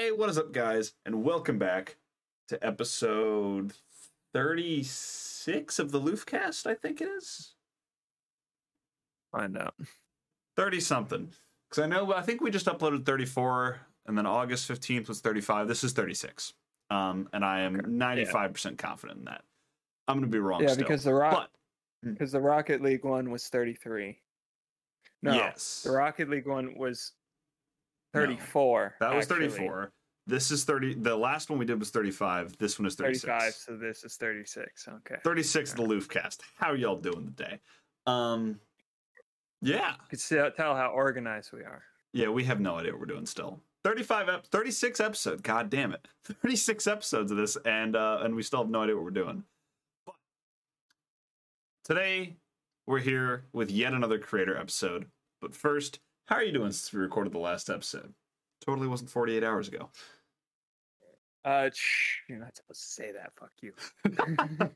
Hey, what is up, guys? And welcome back to episode 36 of the Loofcast, I think it is. Find out. 30 something. Because I know, I think we just uploaded 34, and then August 15th was 35. This is 36. Um, and I am 95% confident in that. I'm going to be wrong Yeah, still. because the rock But, because the Rocket League one was 33. No, yes. the Rocket League one was No, 34. That was actually. 34. This is 30. The last one we did was 35. This one is 36. 35, so this is 36. Okay. 36 of the Loofcast. How y'all doing today? Um, yeah. You can see- tell how organized we are. Yeah, we have no idea what we're doing still. 35 ep- 36 episodes. God damn it. 36 episodes of this and uh and we still have no idea what we're doing. But today we're here with yet another creator episode. But first, how are you doing since we recorded the last episode? Totally wasn't 48 hours ago. Uh, shh, you're not supposed to say that. Fuck you.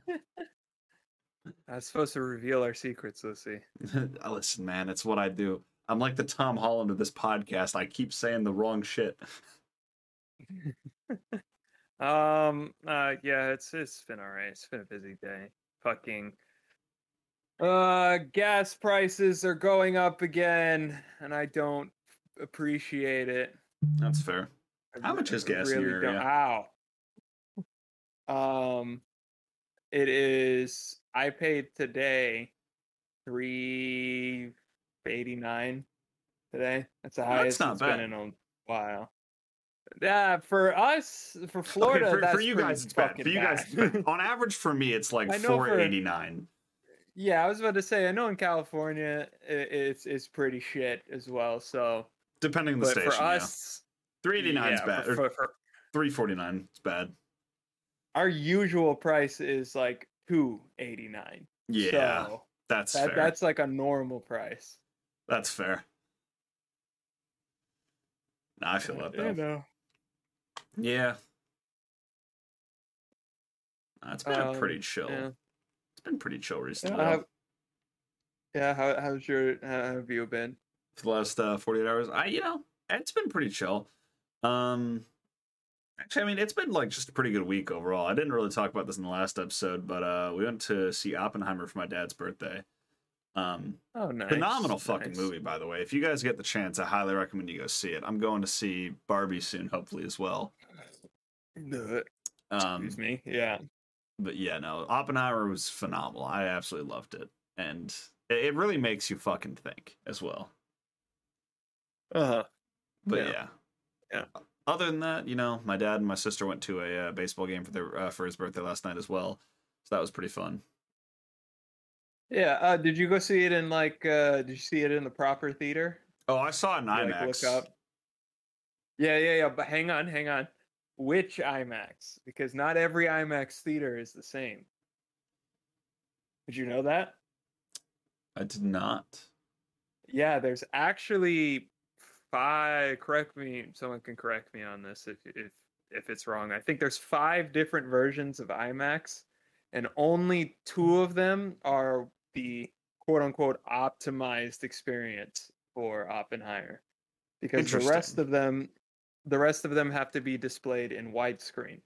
I was supposed to reveal our secrets, Lucii. Listen, man, it's what I do. I'm like the Tom Holland of this podcast. I keep saying the wrong shit. Um, uh, yeah, it's it's been alright. It's been a busy day. Fucking, uh, gas prices are going up again, and I don't appreciate it. That's fair. I How much is gas in your don't- Ow. Um, it is. I paid today three eighty nine today. That's the that's highest not it's bad. been in a while. Yeah, for us, for Florida, okay, for, that's for you guys, it's bad. For you guys, bad. on average, for me, it's like know for- 489. Yeah, I was about to say. I know in California, it's it's pretty shit as well. So, Depending on the but station. for us, yeah. 389 is bad. For, for, for 349 is bad. our usual price is like two eighty nine. Yeah, so that's that, fair. that's like a normal price. That's fair. Nah, I feel that though. You know. Yeah. Nah, it's been a pretty Um, chill. yeah. Been pretty chill recently. Yeah, how, yeah, how how's your how have you been? for the last uh, 48 hours. I, you know, it's been pretty chill. Um, actually, I mean, it's been like just a pretty good week overall. I didn't really talk about this in the last episode, but uh, we went to see Oppenheimer for my dad's birthday. Um, Oh, nice. phenomenal fucking nice. movie, by the way. If you guys get the chance, I highly recommend you go see it. I'm going to see Barbie soon, hopefully as well. Um, Excuse me. Yeah. But yeah, no, Oppenheimer was phenomenal. I absolutely loved it, and it, really makes you fucking think as well. Uh huh. But Yeah. yeah. Yeah. Other than that, you know, my dad and my sister went to a uh, baseball game for their uh, for his birthday last night as well, so that was pretty fun. Yeah. Uh, did you go see it in like? uh Did you see it in the proper theater? Oh, I saw it in You, like, IMAX. look up. Yeah, yeah, yeah. But hang on, hang on. Which IMAX? Because not every IMAX theater is the same. Did you know that? I did not. Yeah, there's actually five. Correct me. Someone can correct me on this if if if it's wrong. I think there's five different versions of IMAX, and only two of them are the quote unquote optimized experience for Oppenheimer, because the rest of them, the rest of them have to be displayed in widescreen,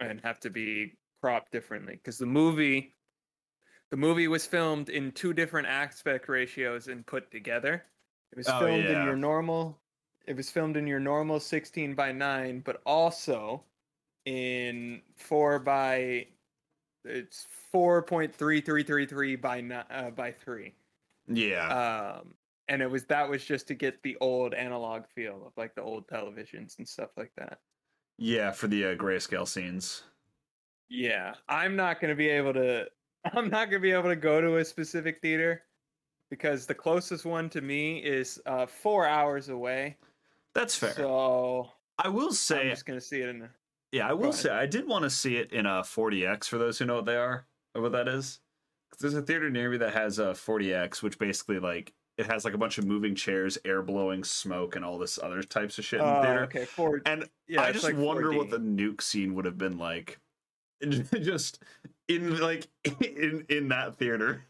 and have to be cropped differently. Because the movie the movie was filmed in two different aspect ratios and put together. It was Oh, filmed yeah. in your normal it was filmed in your normal 16 by 9, but also in 4 by it's 4.3333 by ni- uh, by 3. Yeah, Um and it was that was just to get the old analog feel of like the old televisions and stuff like that. yeah, for the uh, grayscale scenes. Yeah, I'm not going to be able to. I'm not going to be able to go to a specific theater because the closest one to me is uh, four hours away. That's fair. So I will say I'm just going to see it in. The, yeah, I will say, I did want to see it in a 4DX for those who know what they are or what that is. There's a theater near me that has a 4DX, which basically like it has like a bunch of moving chairs, air blowing smoke, and all this other types of shit in the oh, theater. okay. And Yeah, I just like wonder what 4D. the nuke scene would have been like, just in like in in that theater.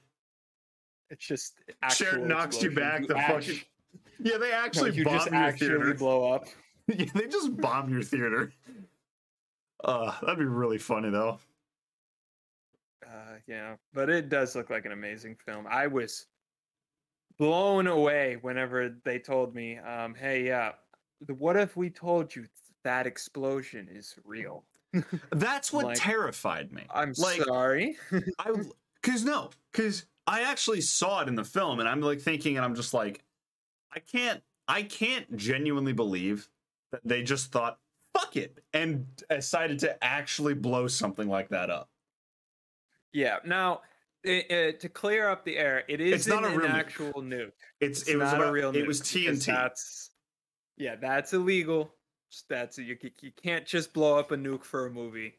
It's just Chair knocks you explosions. back. The act- fucking yeah, they no, actually you bomb your actually theater. blow up. yeah, they just bomb your theater. Uh, that'd be really funny though. Uh, yeah, but it does look like an amazing film. I was blown away whenever they told me, um, "Hey, yeah, the, what if we told you that explosion is real?" That's what Like, terrified me. I'm like sorry. I because no, because I actually saw it in the film, and I'm like thinking, and I'm just like, I can't, I can't genuinely believe that they just thought, fuck it, and decided to actually blow something like that up. yeah. Now, i i to clear up the air, it is not a an real nuke. actual nuke. It's, It's it was not about, a real. it was TNT. That's yeah, that's illegal. That's you. You can't just blow up a nuke for a movie.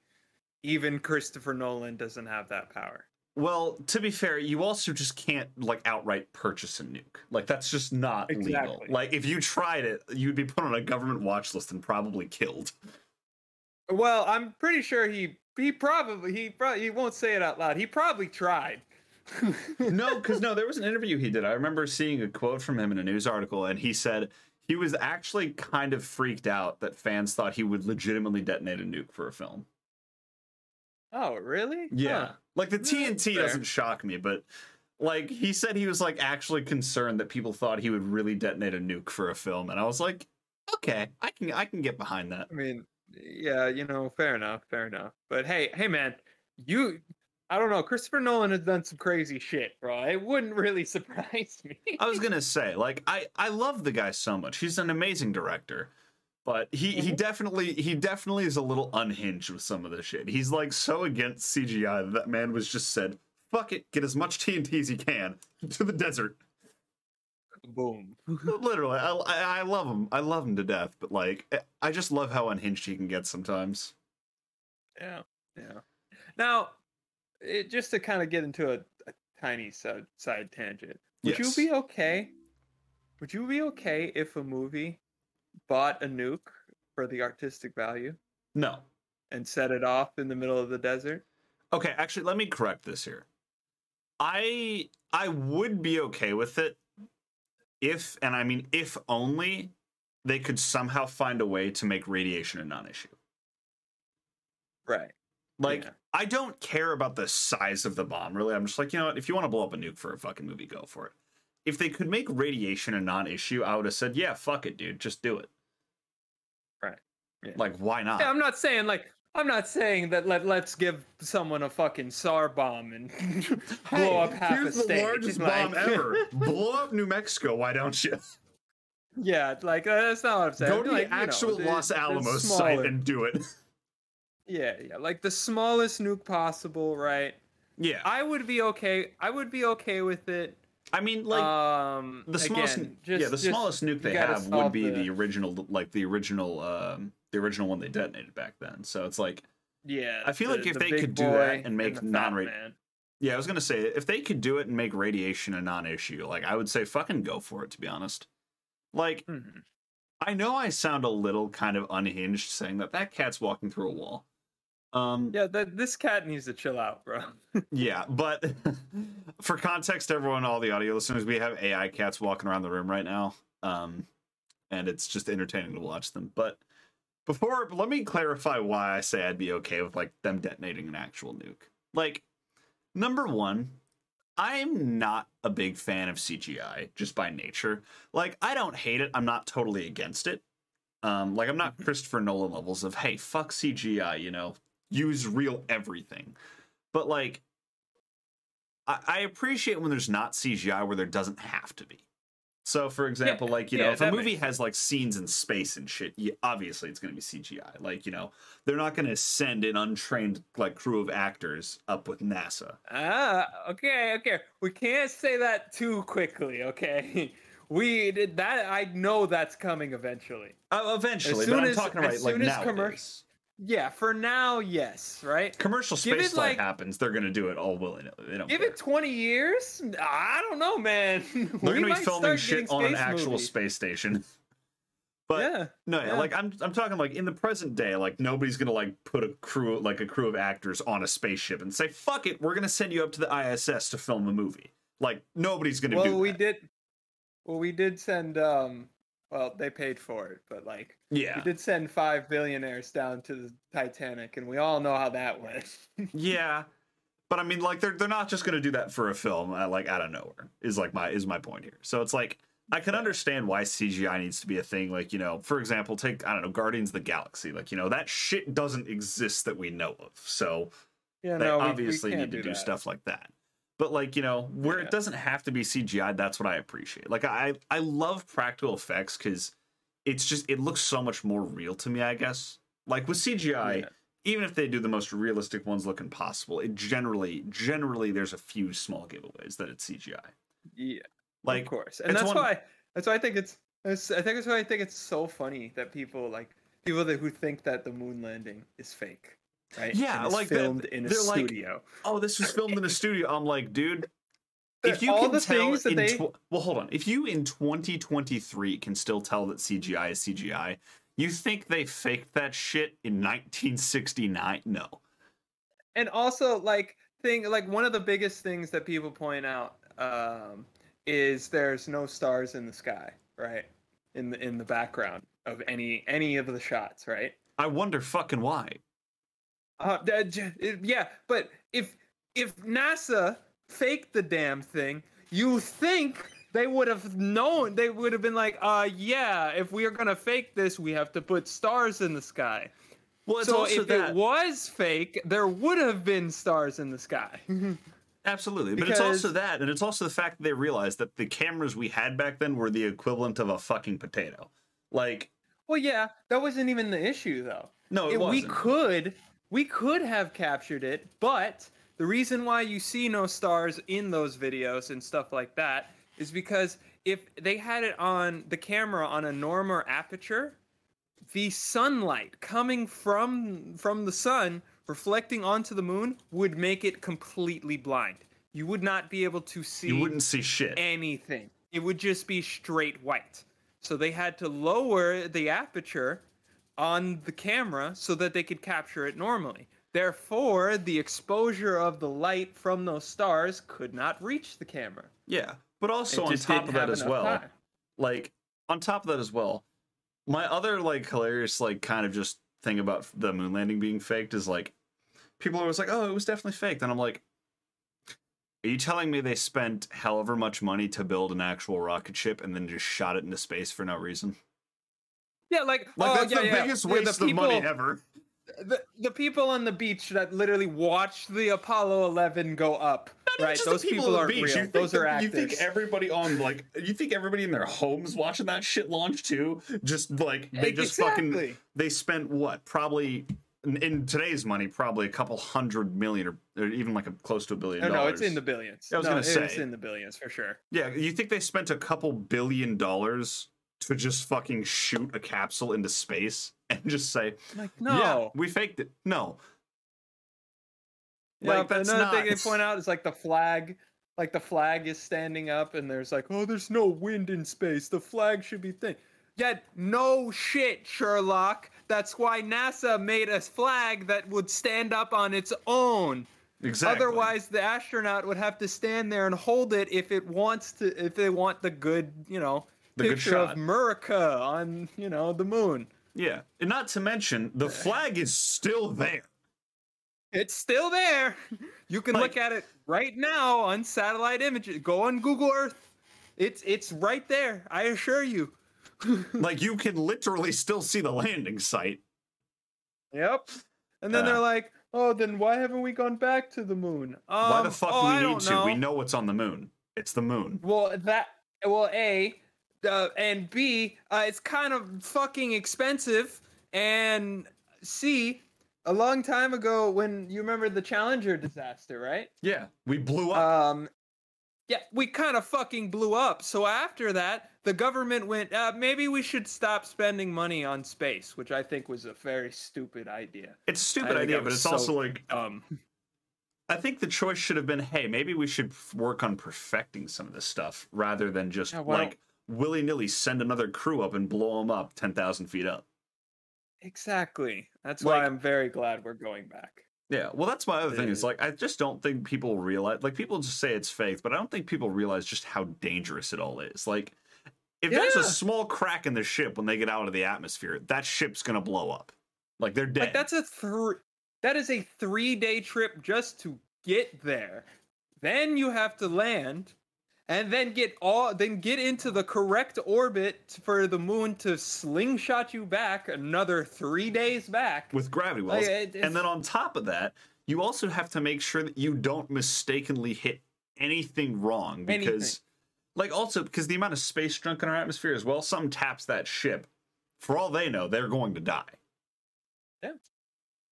Even Christopher Nolan doesn't have that power. Well, to be fair, you also just can't like outright purchase a nuke. Like that's just not legal. Like if you tried it, you'd be put on a government watch list and probably killed. Well, I'm pretty sure he he probably he probably he won't say it out loud. He probably tried. no, because no, there was an interview he did. I remember seeing a quote from him in a news article, and he said he was actually kind of freaked out that fans thought he would legitimately detonate a nuke for a film. oh, really? Yeah, Huh. like the hmm, TNT fair. doesn't shock me, but like he said he was like actually concerned that people thought he would really detonate a nuke for a film, and I was like, okay, I can I can get behind that. I mean, yeah, you know, fair enough, fair enough. But hey, hey, man, you. I don't know. Christopher Nolan has done some crazy shit, bro. It wouldn't really surprise me. I was gonna say, like, I I love the guy so much. He's an amazing director, but he he Mhm. definitely he definitely is a little unhinged with some of the shit. He's like so against CGI that that man was just said, "Fuck it, get as much TNT as he can to the desert." Boom. Literally, I, I I love him. I love him to death. But like, eh, I just love how unhinged he can get sometimes. Yeah, yeah. Now, it, just to kind of get into a, a tiny side, side tangent, would Yes. you be okay? Would you be okay if a movie bought a nuke for the artistic value No. and set it off in the middle of the desert? Okay, actually, let me correct this here. I I would be okay with it if, and I mean if only, they could somehow find a way to make radiation a non-issue. Right. Like, Yeah. I don't care about the size of the bomb. Really, I'm just like, you know what? If you want to blow up a nuke for a fucking movie, go for it. If they could make radiation a non-issue, I would have said, yeah, fuck it, dude, just do it. Right. Yeah. Like, why not? Yeah, I'm not saying like I'm not saying that let let's give someone a fucking Tsar bomb and blow up half here's a the state. largest bomb ever. blow up New Mexico. Why don't you? Yeah, like uh, that's not what I'm saying. Go to like, the you know, actual the- Los the Alamos site smaller- and do it. Yeah, yeah, like the smallest nuke possible, right? Yeah, I, I would be okay. I would be okay with it. I mean, like um, the smallest, again, yeah, the just- smallest nuke they gotta have would solve be the- the... original, like the original, um, the original one they detonated back then. So it's like, Yeah, I feel the- like if the they could do that and make non-radi- man. yeah, I was gonna say if they could do it and make radiation a non-issue, like I would say fucking go for it. To be honest, like Mhm. I know I sound a little kind of unhinged saying that that cat's walking through a wall. Um, Yeah, that this cat needs to chill out, bro. Yeah, but for context, everyone, all the audio listeners, we have AI cats walking around the room right now, um, and it's just entertaining to watch them. But before, let me clarify why I say I'd be okay with like them detonating an actual nuke. Like, number one, I'm not a big fan of CGI just by nature. Like, I don't hate it. I'm not totally against it. Um, like, I'm not Christopher Nolan levels of hey, fuck CGI. You know, use real everything. But like, I, I appreciate when there's not CGI where there doesn't have to be. So, for example, like you know, yeah, if a movie makes has like scenes in space and shit, yeah, obviously it's going to be CGI. Like you know, they're not going to send an untrained like crew of actors up with NASA. Ah, okay, okay. We can't say that too quickly, okay? We did that. I know that's coming eventually. Uh, eventually, soon but I'm as- talking as like soon as now. Yeah, for now, yes, right? Commercial space flight like- happens, they're going to do it all willy nilly. They don't Give care. it 20 years? I don't know, man. They're going to be filming shit on an actual movies. space station. But yeah. No, yeah, like I'm I'm talking like in the present day, like nobody's gonna like put a crew like a crew of actors on a spaceship and say, fuck it, we're gonna send you up to the ISS to film a movie. Like nobody's gonna do Well, we did. Well, we did send um well, they paid for it, but like Yeah. we did send five billionaires down to the Titanic, and we all know how that went. Yeah. But I mean, like they're they're not just gonna do that for a film, uh, like out of nowhere. Is like my is my point here. So it's like I can understand why CGI needs to be a thing. Like you know, for example, take I don't know Guardians of the Galaxy. Like you know that shit doesn't exist that we know of. So yeah, they no, we- we obviously need to do that. stuff like that. But like you know, where Yeah. it doesn't have to be CGI, that's what I appreciate. Like I I love practical effects because it's just it looks so much more real to me. I guess like with CGI, Yeah. even if they do the most realistic ones looking possible, it generally generally there's a few small giveaways that it's CGI. Yeah, Like of course, and that's one- why that's why I think it's, it's I think that's why I think it's so funny that people like people that who think that the moon landing is fake, right? Yeah, and it's like, the- filmed in a they're like, studio. oh, this was filmed in a studio. I'm like, dude, if you all can the tell things that in they- tw- well, hold on. If you in 2023 can still tell that CGI is CGI, you think they faked that shit in 1969? No. and also like thing like one of the biggest things that people point out um, is there's no stars in the sky, right? In the in the background of any any of the shots, right? I wonder fucking why. Uh, that j- it- yeah, but if if NASA faked the damn thing, you think they would have known? They would have been like, uh, yeah, if we are gonna fake this, we have to put stars in the sky. Well, it's so if that it was fake, there would have been stars in the sky. absolutely, but it's also that, and it's also the fact that they realized that the cameras we had back then were the equivalent of a fucking potato. Like, well, yeah, that wasn't even the issue though. no, it It- we could we could have captured it, but the reason why you see no stars in those videos and stuff like that is because if they had it on the camera on a normal aperture, the sunlight coming from from the sun reflecting onto the moon would make it completely blind. You would not be able to see you wouldn't see shit. anything. It would just be straight white. So they had to lower the aperture on the camera so that they could capture it normally. Therefore, the exposure of the light from those stars could not reach the camera. Yeah, but also on top of that as well, time. like on top of that as well, my other like hilarious like kind of just thing about the moon landing being faked is like people are always like, oh, it was definitely faked, and I'm like, are you telling me they spent however much money to build an actual rocket ship and then just shot it into space for no reason? Yeah, like, Like oh, that's yeah, the yeah. biggest Yeah, the waste of money ever. The, the people on the beach that literally watched the Apollo 11 go up, Not right? Those the people, aren't real. You think Those that- are actors. You think everybody on like you think everybody in their homes watching that shit launch too? Just like they just fucking they spent what probably in, in today's money probably a couple hundred million or, or even like a close to a billion No, no, it's in the billions. I was no, gonna It's say. in the billions for sure. yeah. You think they spent a couple billion dollars to just fucking shoot a capsule into space and just say, Like, "Yeah, no. we faked it"? No, Yeah, Like, but that's another thing they point out is like the flag, like the flag is standing up, and there's like, oh, there's no wind in space. The flag should be thin. Yet, no shit, Sherlock. That's why NASA made a flag that would stand up on its own. exactly. Otherwise, the astronaut would have to stand there and hold it if it wants to, if they want the good, you know, The picture of America on, you know, the moon. yeah, and not to mention the flag is still there. It's still there. You can Like- look at it right now on satellite images. Go on Google Earth. It's it's right there. I assure you. like you can literally still see the landing site. Yep. And then Uh. they're like, "Oh, then why haven't we gone back to the moon?" Um, Why the fuck oh, do we I need to? Know. We know what's on the moon. It's the moon. Well, that well, a, uh, and b, uh, it's kind of fucking expensive, and c, a long time ago when you remember the Challenger disaster, right? Yeah, we blew up. Um, yeah, we kind of fucking blew up. So after that, the government went, uh, maybe we should stop spending money on space, which I think was a very stupid idea. it's a stupid think idea, but it's so- also like Um, I think the choice should have been, hey, maybe we should work on perfecting some of this stuff rather than just Yeah, why like willy nilly send another crew up and blow them up ten thousand feet up. exactly. That's why Like- I'm very glad we're going back. Yeah, well, that's my other thing. Is Uh, like I just don't think people realize. Like people just say it's fake, but I don't think people realize just how dangerous it all is. Like if there's a small crack in the ship when they get out of the atmosphere, that ship's gonna blow up. Like they're dead. Like that's a three. That is a three-day trip just to get there. Then you have to land, and then get all. Then get into the correct orbit for the moon to slingshot you back another three days back. with gravity Like, wells. it- and then on top of that, you also have to make sure that you don't mistakenly hit anything wrong because Anything. like also because the amount of space junk in our atmosphere as well, Some taps that ship. For all they know, they're going to die. Yeah,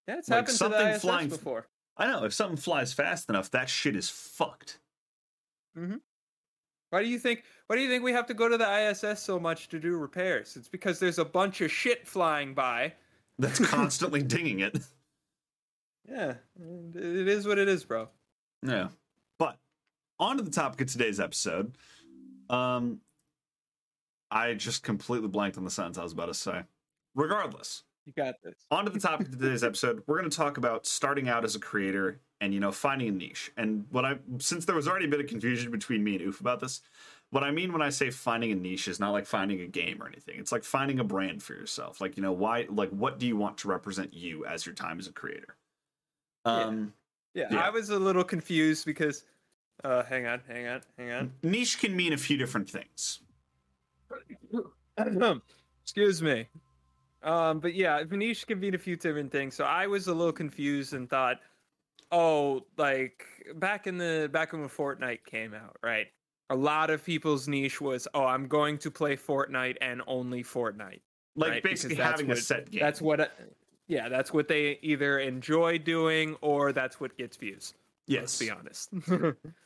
it's like happened to something the ISS flying- before. I know if something flies fast enough, that shit is fucked. Mm-hmm. Why do you think? Why do you think we have to go to the ISS so much to do repairs? It's because there's a bunch of shit flying by. That's constantly dinging it. Yeah, it is what it is, bro. Yeah. But on to the topic of today's episode. Um I just completely blanked on the sentence I was about to say. Regardless, You got this. on to the topic of today's episode. We're going to talk about starting out as a creator and you know finding a niche. And what I since there was already a bit of confusion between me and Oof about this, what I mean when I say finding a niche is not like finding a game or anything. It's like finding a brand for yourself. Like you know why like what do you want to represent you as your time as a creator? Yeah. Um Yeah, Yeah. I was a little confused because. Uh, hang on, hang on, hang on. niche can mean a few different things. Excuse me. Um, but yeah, niche can mean a few different things. So I was a little confused and thought, oh, like back in the back when Fortnite came out, right? A lot of people's niche was, oh, I'm going to play Fortnite and only Fortnite. Like Right, basically having a what- set game. That's what, uh, yeah, that's what they either enjoy doing or that's what gets views. yes. Let's be honest.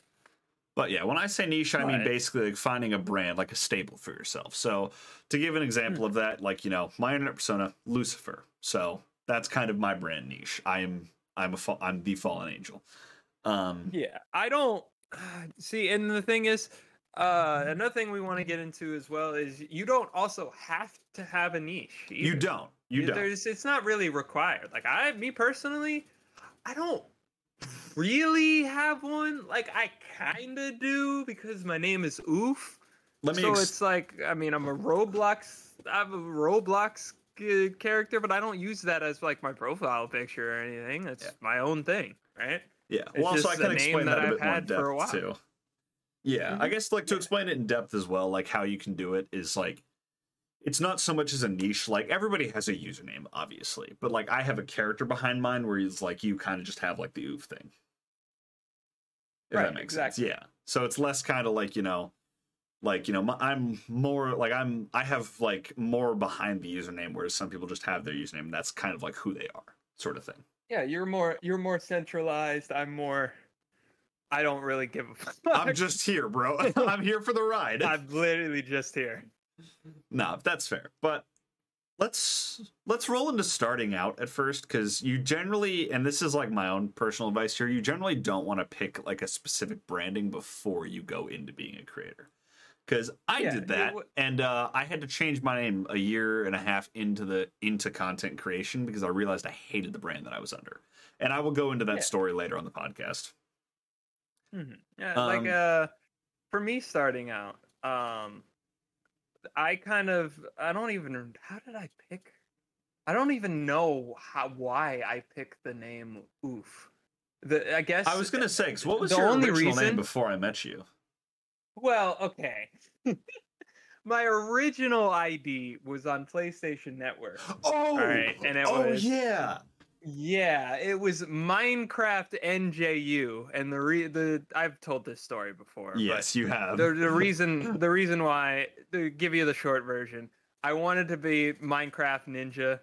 But yeah, when I say niche, I mean Right. basically like finding a brand, like a staple for yourself. So to give an hmm. example of that, like you know, my internet persona, Lucifer. So that's kind of my brand niche. I am I'm a fa- I'm the fallen angel. Um, Yeah, I don't see. And the thing is, uh, another thing we want to get into as well is you don't also have to have a niche. you don't. You don't. There's, it's not really required. Like I, me personally, I don't really have one. Like I kind of do because my name is Oof. Let me so ex- it's like, I mean, I'm a Roblox. I have a Roblox character, but I don't use that as like my profile picture or anything. It's Yeah. my own thing, right? Yeah. It's Well, so I can explain that that, a I've bit more in had for a depth while. too. Yeah, I Mhm. guess like to Yeah. explain it in depth as well, like how you can do it is like it's not so much as a niche. Like everybody has a username, obviously, but like I have a character behind mine where it's like you kind of just have like the oof thing. If Right, that makes exactly. sense. Yeah. So it's less kind of like you know, like you know, my, I'm more like I'm I have like more behind the username, whereas some people just have their username. And that's kind of like who they are, sort of thing. Yeah, you're more you're more centralized. I'm more. I don't really give a fuck. I'm just here, bro. I'm here for the ride. I'm literally just here. No, that's fair. But let's let's roll into starting out at first because you generally, and this is like my own personal advice here, you generally don't want to pick like a specific branding before you go into being a creator. Because I Yeah, did that, w- and uh, I had to change my name a year and a half into the into content creation because I realized I hated the brand that I was under. And I will go into that Yeah. story later on the podcast. Mhm. Yeah, Um, like uh, for me starting out, um, I kind of I don't even how did I pick? I don't even know how why I picked the name Oof. The I guess I was gonna say, 'cause what was the your only original name before I met you? Well, okay. My original ID was on PlayStation Network. Oh, right, and it oh was- yeah. Yeah, it was Minecraft NJU, and the re- the I've told this story before. but Yes, you have. the the reason the reason why to give you the short version, I wanted to be Minecraft Ninja,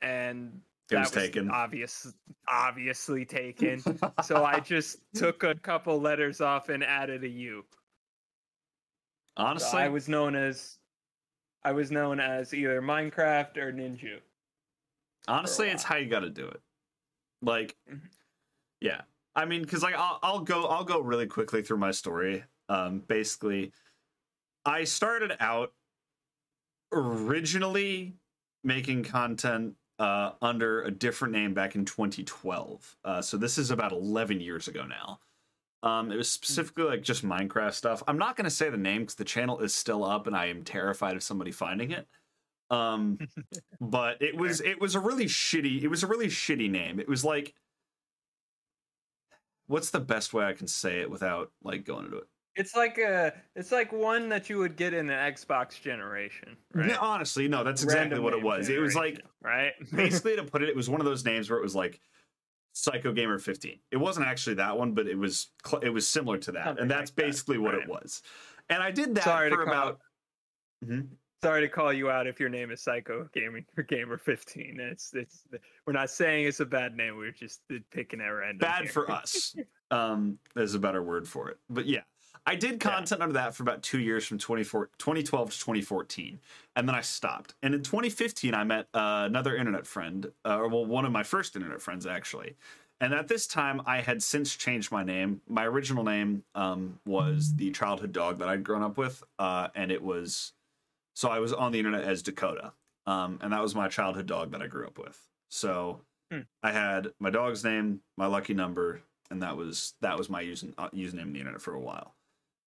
and It that was taken. obvious obviously taken. so I just took a couple letters off and added a U. So Honestly, I was known as I was known as either Minecraft or Ninja. honestly, it's how you got to do it. Like, Mhm. yeah. I mean, because like I'll, I'll go I'll go really quickly through my story. Um, basically, I started out originally making content uh, under a different name back in 2012. Uh, so this is about 11 years ago now. Um, it was specifically like just Minecraft stuff. I'm not going to say the name because the channel is still up, and I am terrified of somebody finding it. Um, but it was it was a really shitty. It was a really shitty name. It was like, what's the best way I can say it without like going into it? It's like a, it's like one that you would get in an Xbox generation, right? No, honestly, no, that's exactly Random what it was. It was like right. basically to put it, it was one of those names where it was like Psycho Gamer 15. It wasn't actually that one, but it was cl- it was similar to that, Something and that's like that, basically what it was. And I did that Sorry to for call- about. Mhm. Sorry to call you out if your name is Psycho Gaming or Gamer 15. It's it's we're not saying it's a bad name. We're just picking at random. bad here. for us. Um, there's a better word for it, but yeah. I did content under that for about two years from 24 2012 to 2014, and then I stopped. And in 2015, I met uh, another internet friend, uh, or well, one of my first internet friends actually. And at this time, I had since changed my name. My original name um, was the childhood dog that I'd grown up with, uh, and it was so I was on the internet as Dakota, um, and that was my childhood dog that I grew up with. So Hmm. I had my dog's name, my lucky number, and that was that was my using, uh, username on the internet for a while.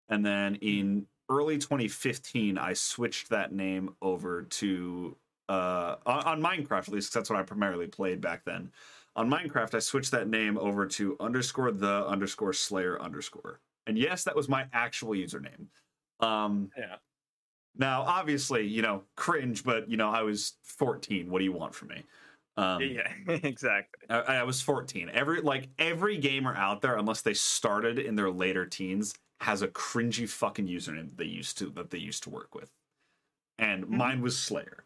And then in early 2015, I switched that name over to uh, on, on Minecraft, at least. that's what I primarily played back then. On Minecraft, I switched that name over to underscore the underscore Slayer underscore. And yes, that was my actual username. Um, Yeah. now, obviously, you know, cringe, but you know, I was 14. What do you want from me? Um, yeah, exactly. I, I was 14. Every like every gamer out there, unless they started in their later teens, has a cringy fucking username that they used to that they used to work with, and Mhm. mine was Slayer.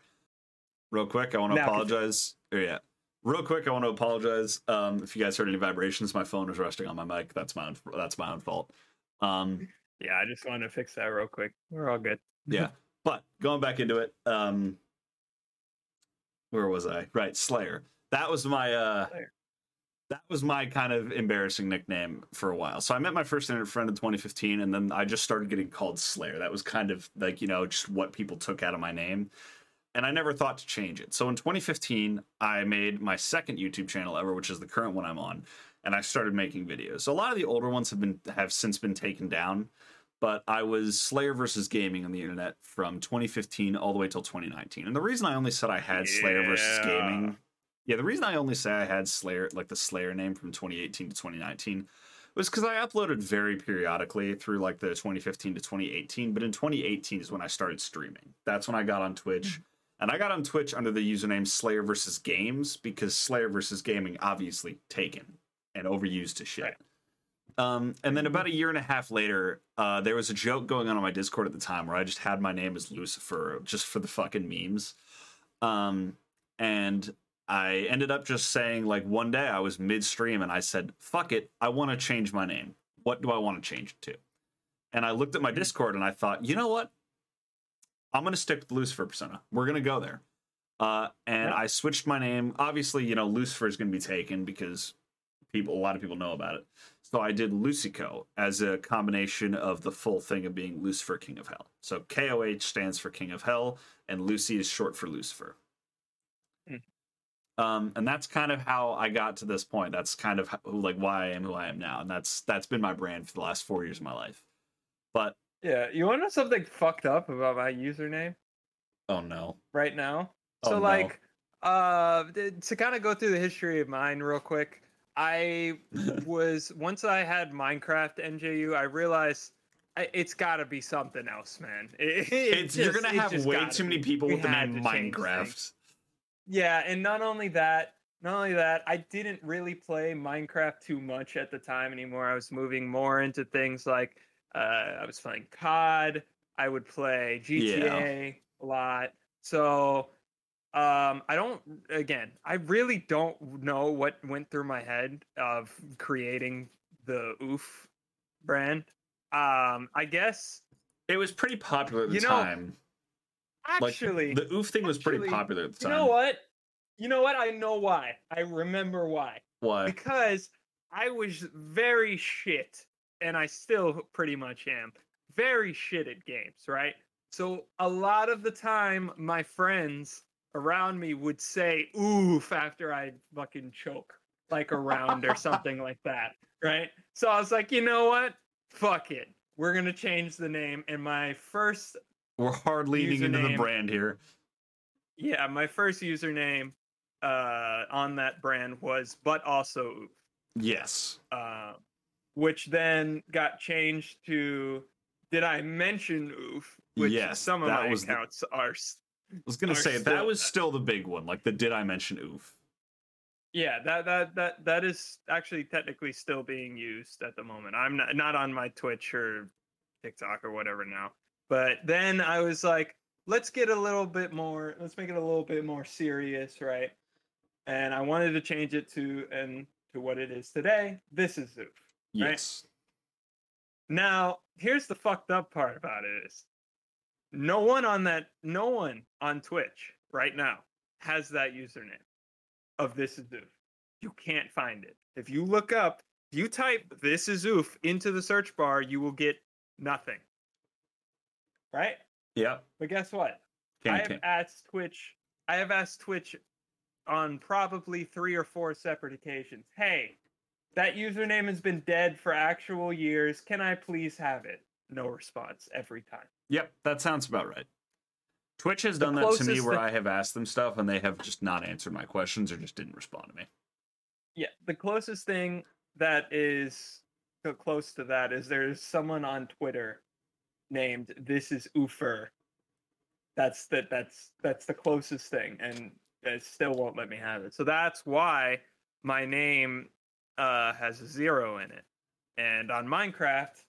Real quick, I want to apologize. oh, yeah, real quick, I want to apologize. Um, if you guys heard any vibrations, my phone was resting on my mic. That's my own, that's my own fault. Um, Yeah, I just wanted to fix that real quick. We're all good. yeah but going back into it um where was i right slayer that was my uh Slayer. That was my kind of embarrassing nickname for a while. So i met my first internet friend in 2015 and then i just started getting called slayer. That was kind of like you know just what people took out of my name and i never thought to change it. So in 2015 i made my second youtube channel ever which is the current one i'm on and i started making videos. So a lot of the older ones have been have since been taken down but I was Slayer versus Gaming on the internet from 2015 all the way till 2019. And the reason I only said I had Slayer versus Gaming, yeah, the reason I only say I had Slayer, like the Slayer name from 2018 to 2019, was because I uploaded very periodically through like the 2015 to 2018. But in 2018 is when I started streaming. That's when I got on Twitch. And I got on Twitch under the username Slayer versus Games because Slayer versus Gaming obviously taken and overused to shit. Right. Um, and then about a year and a half later, uh, there was a joke going on on my Discord at the time where I just had my name as Lucifer just for the fucking memes. Um, and I ended up just saying, like, one day I was midstream and I said, fuck it, I want to change my name. What do I want to change it to? And I looked at my Discord and I thought, you know what? I'm going to stick with Lucifer persona. We're going to go there. Uh, and Yeah. I switched my name. Obviously, you know, Lucifer is going to be taken because people, a lot of people know about it. So I did LuciiKOH as a combination of the full thing of being Lucifer, King of Hell. So KOH stands for King of Hell, and Lucii is short for Lucifer. Um, and that's kind of how I got to this point. That's kind of how, like why I am who I am now, and that's that's been my brand for the last four years of my life. But Yeah, you want to know something fucked up about my username oh no, right now? Oh, so no. like, uh, to kind of go through the history of mine real quick. I was once I had Minecraft NJU, I realized it's got to be something else, man. It- it it's you're gonna have way too many be. people We with the name Minecraft. Yeah, and not only that, not only that, I didn't really play Minecraft too much at the time anymore. I was moving more into things like uh, I was playing COD. I would play GTA a lot. So um, I don't. Again, I really don't know what went through my head of creating the Oof brand. Um, I guess It was pretty popular at the You know, time. Like actually, the oof thing was pretty popular at the time. you know what? You know what? I know why. I remember why. Why? because I was very shit, and I still pretty much am very shit at games, right? So a lot of the time, my friends around me would say "oof" after I fucking choke, like around or something like that, right? So I was like, you know what? Fuck it. We're gonna change the name. And my first, We're hard leaning into the brand here. yeah, my first username uh on that brand was but also oof. Yes. uh, which then got changed to did I mention oof? Which Yes, some of my was the- accounts are. I was gonna say that was still the big one. Like the did I mention oof? Yeah, that that that that is actually technically still being used at the moment. I'm not not on my Twitch or TikTok or whatever now. But then I was like, let's get a little bit more. Let's make it a little bit more serious, right? And I wanted to change it to and to what it is today. This is oof. Right. Yes. Now, here's the fucked up part about it is no one on that no one on Twitch right now has that username of this is oof. You can't find it. If you look up, if you type this is oof into the search bar, you will get nothing. Right? Yep. But guess what? I Can't, have can't. asked Twitch. I have asked Twitch on probably three or four separate occasions. Hey, that username has been dead for actual years. Can I please have it? No response every time. Yep, that sounds about right. Twitch has The done that to me where I have asked them stuff and they have just not answered my questions or just didn't respond to me. Yeah, the closest thing that is so close to that is there's someone on Twitter named This is Ufer." That's the that's that's the closest thing, and it still won't let me have it. So that's why my name uh, has a zero in it, and on Minecraft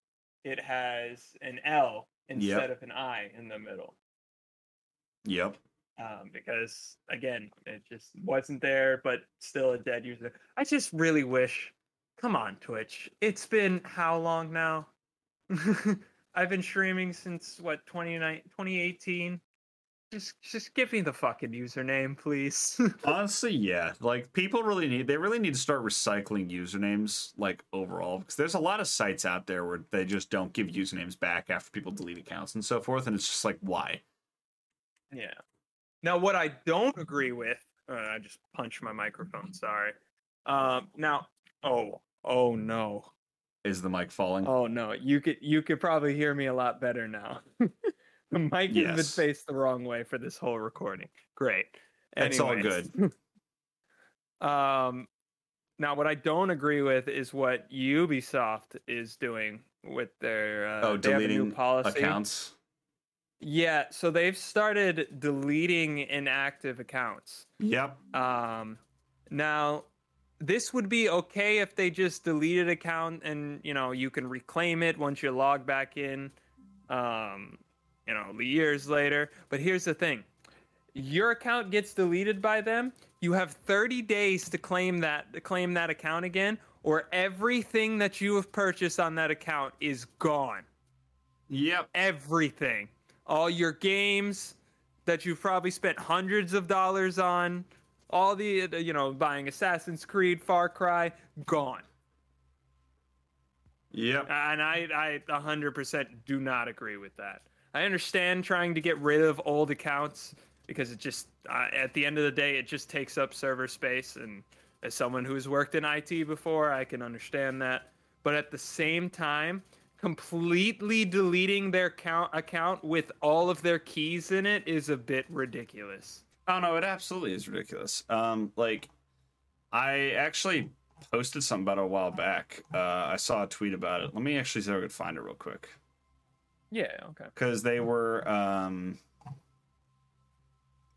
it has an L instead of an I in the middle. Yep. um, because again, it just wasn't there, but still a dead user. I just really wish. Come on, Twitch. It's been how long now? I've been streaming since what 29 2018. Just just give me the fucking username, please. Honestly, yeah. Like people really need they really need to start recycling usernames like overall because there's a lot of sites out there where they just don't give usernames back after people delete accounts and so forth and it's just like why? yeah. Now, what I don't agree with, uh, I just punched my microphone. Sorry. Um. Now, oh, oh no. Is the mic falling? Oh no, you could you could probably hear me a lot better now. the mic has been faced the wrong way for this whole recording. Great. It's all good. um now what I don't agree with is what Ubisoft is doing with their uh, oh, deleting policy. accounts. Yeah, so they've started deleting inactive accounts. Yep. Um, now, this would be okay if they just deleted account and you know you can reclaim it once you log back in. Um, you know, years later. But here's the thing: your account gets deleted by them. You have 30 days to claim that to claim that account again, or everything that you have purchased on that account is gone Yep. everything. All your games that you've probably spent hundreds of dollars on, all the, uh, you know, buying Assassin's Creed, Far Cry, gone. Yep. And I, I 100% do not agree with that. I understand trying to get rid of old accounts because it just, uh, at the end of the day, it just takes up server space. And as someone who's worked in IT before, I can understand that. But at the same time, completely deleting their count account with all of their keys in it is a bit ridiculous. Oh no, it absolutely is ridiculous. Um, like I actually posted something about it a while back. Uh, I saw a tweet about it. Let me actually see if I could find it real quick Yeah, okay. because they were. Um,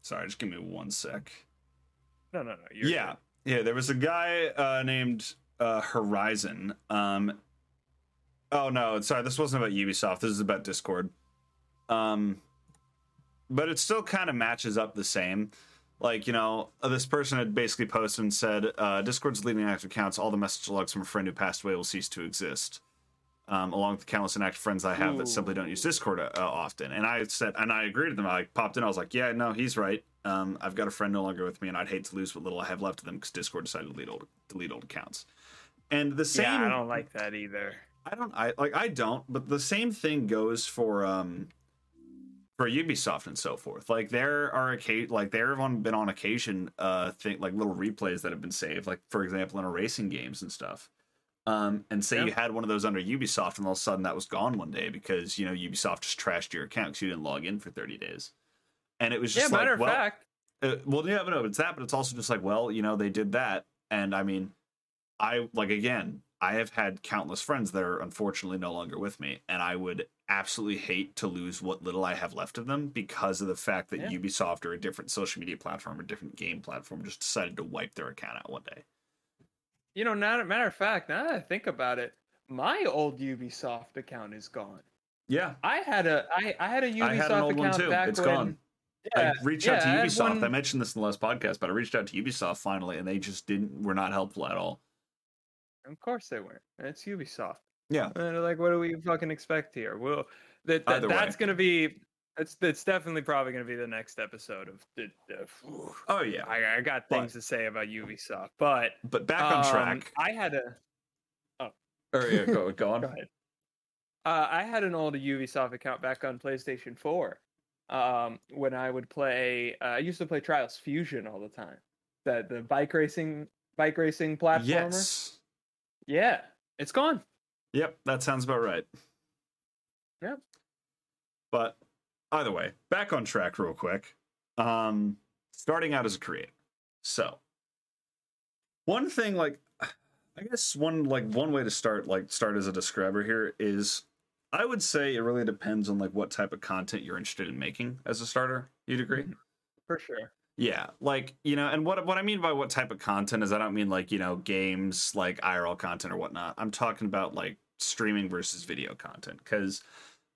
sorry, just give me one sec. No, no, no. Yeah, yeah. There was a guy uh, named uh, Horizon. Um, oh no, sorry, this wasn't about Ubisoft. This is about Discord. Um, but it still kind of matches up the same. Like you know, uh, this person had basically posted and said, uh, "Discord's deleting active accounts. All the message logs from a friend who passed away will cease to exist." Um, along with the countless inactive friends I have that simply don't use Discord uh, often. And I said, and I agreed with them. I popped in. I was like, "Yeah, no, he's right. Um, I've got a friend no longer with me, and I'd hate to lose what little I have left of them because Discord decided to delete old delete old accounts." And the same, Yeah, I don't like that either. I don't I like I don't, but the same thing goes for um for Ubisoft and so forth. Like there are like there have been on occasion, uh, think like little replays that have been saved, like for example in a racing games and stuff. Um, and say Yeah. you had one of those under Ubisoft, and all of a sudden that was gone one day because you know Ubisoft just trashed your account because you didn't log in for thirty days, and it was just Yeah, just matter like, of well, fact, uh, well, yeah, but no, it's that, but it's also just like, well, you know, they did that, and I mean, I like again, I have had countless friends that are unfortunately no longer with me, and I would absolutely hate to lose what little I have left of them because of the fact that Yeah. Ubisoft or a different social media platform or different game platform just decided to wipe their account out one day. you know, not matter of fact, now that I think about it, my old Ubisoft account is gone. Yeah, I had a I, I had a Ubisoft I had an old one account too. back It's when, gone. Yeah, I reached yeah, out to I Ubisoft. one- I mentioned this in the last podcast, but I reached out to Ubisoft finally, and they just didn't were not helpful at all. Of course they weren't. It's Ubisoft. Yeah, And they're like, what do we fucking expect here? Well, that, that that's gonna be that's that's definitely probably gonna be the next episode of the. the oh yeah. I, I got But- things to say about Ubisoft, but But back on um, track. I had a Or yeah, go, go on. Go ahead. Uh, I had an old Ubisoft account back on PlayStation 4 um, when I would play. Uh, I used to play Trials Fusion all the time. The the bike racing bike racing platformer. Yes. Yeah, it's gone. Yep, that sounds about right. Yep. But either way, back on track real quick. Um starting out as a creator. So one thing like I guess one like one way to start like start as a describer here is I would say it really depends on like what type of content you're interested in making as a starter. You'd agree? For sure. Yeah, like you know, and what what I mean by what type of content is I don't mean like you know games like IRL content or whatnot. I'm talking about like streaming versus video content because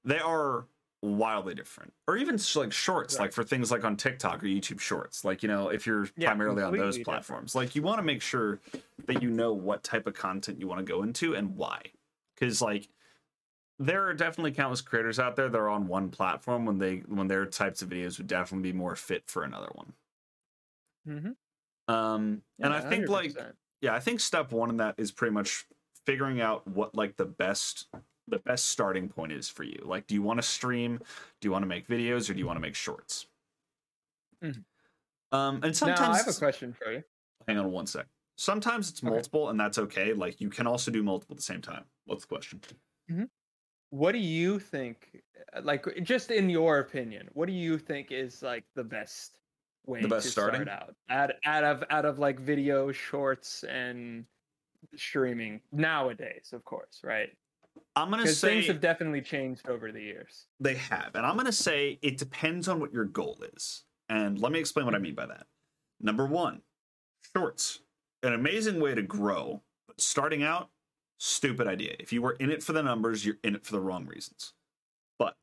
they are wildly different, or even like shorts, Right. like for things like on TikTok or YouTube Shorts. Like you know, if you're Yeah, primarily on those completely different. platforms, like you want to make sure that you know what type of content you want to go into and why, because like there are definitely countless creators out there that are on one platform when they when their types of videos would definitely be more fit for another one. Mm-hmm. Um, and I think like 100%. yeah, I think step one in that is pretty much figuring out what like the best the best starting point is for you. Like, do you want to stream? Do you want to make videos, or do you want to make shorts? Mhm. Um, and now sometimes I have a question for you. hang on one sec. Sometimes it's Okay. multiple, and that's okay. Like you can also do multiple at the same time. What's the question? What do you think? Like, just in your opinion, what do you think is like the best way best to starting? start out? Out, out of out of like video, shorts, and streaming nowadays, of course, right? I'm gonna say things have definitely changed over the years. They have. And I'm to say it depends on what your goal is. And let me explain what I mean by that. Number one, shorts. An amazing way to grow, but starting out, stupid idea. If you were in it for the numbers, you're in it for the wrong reasons. But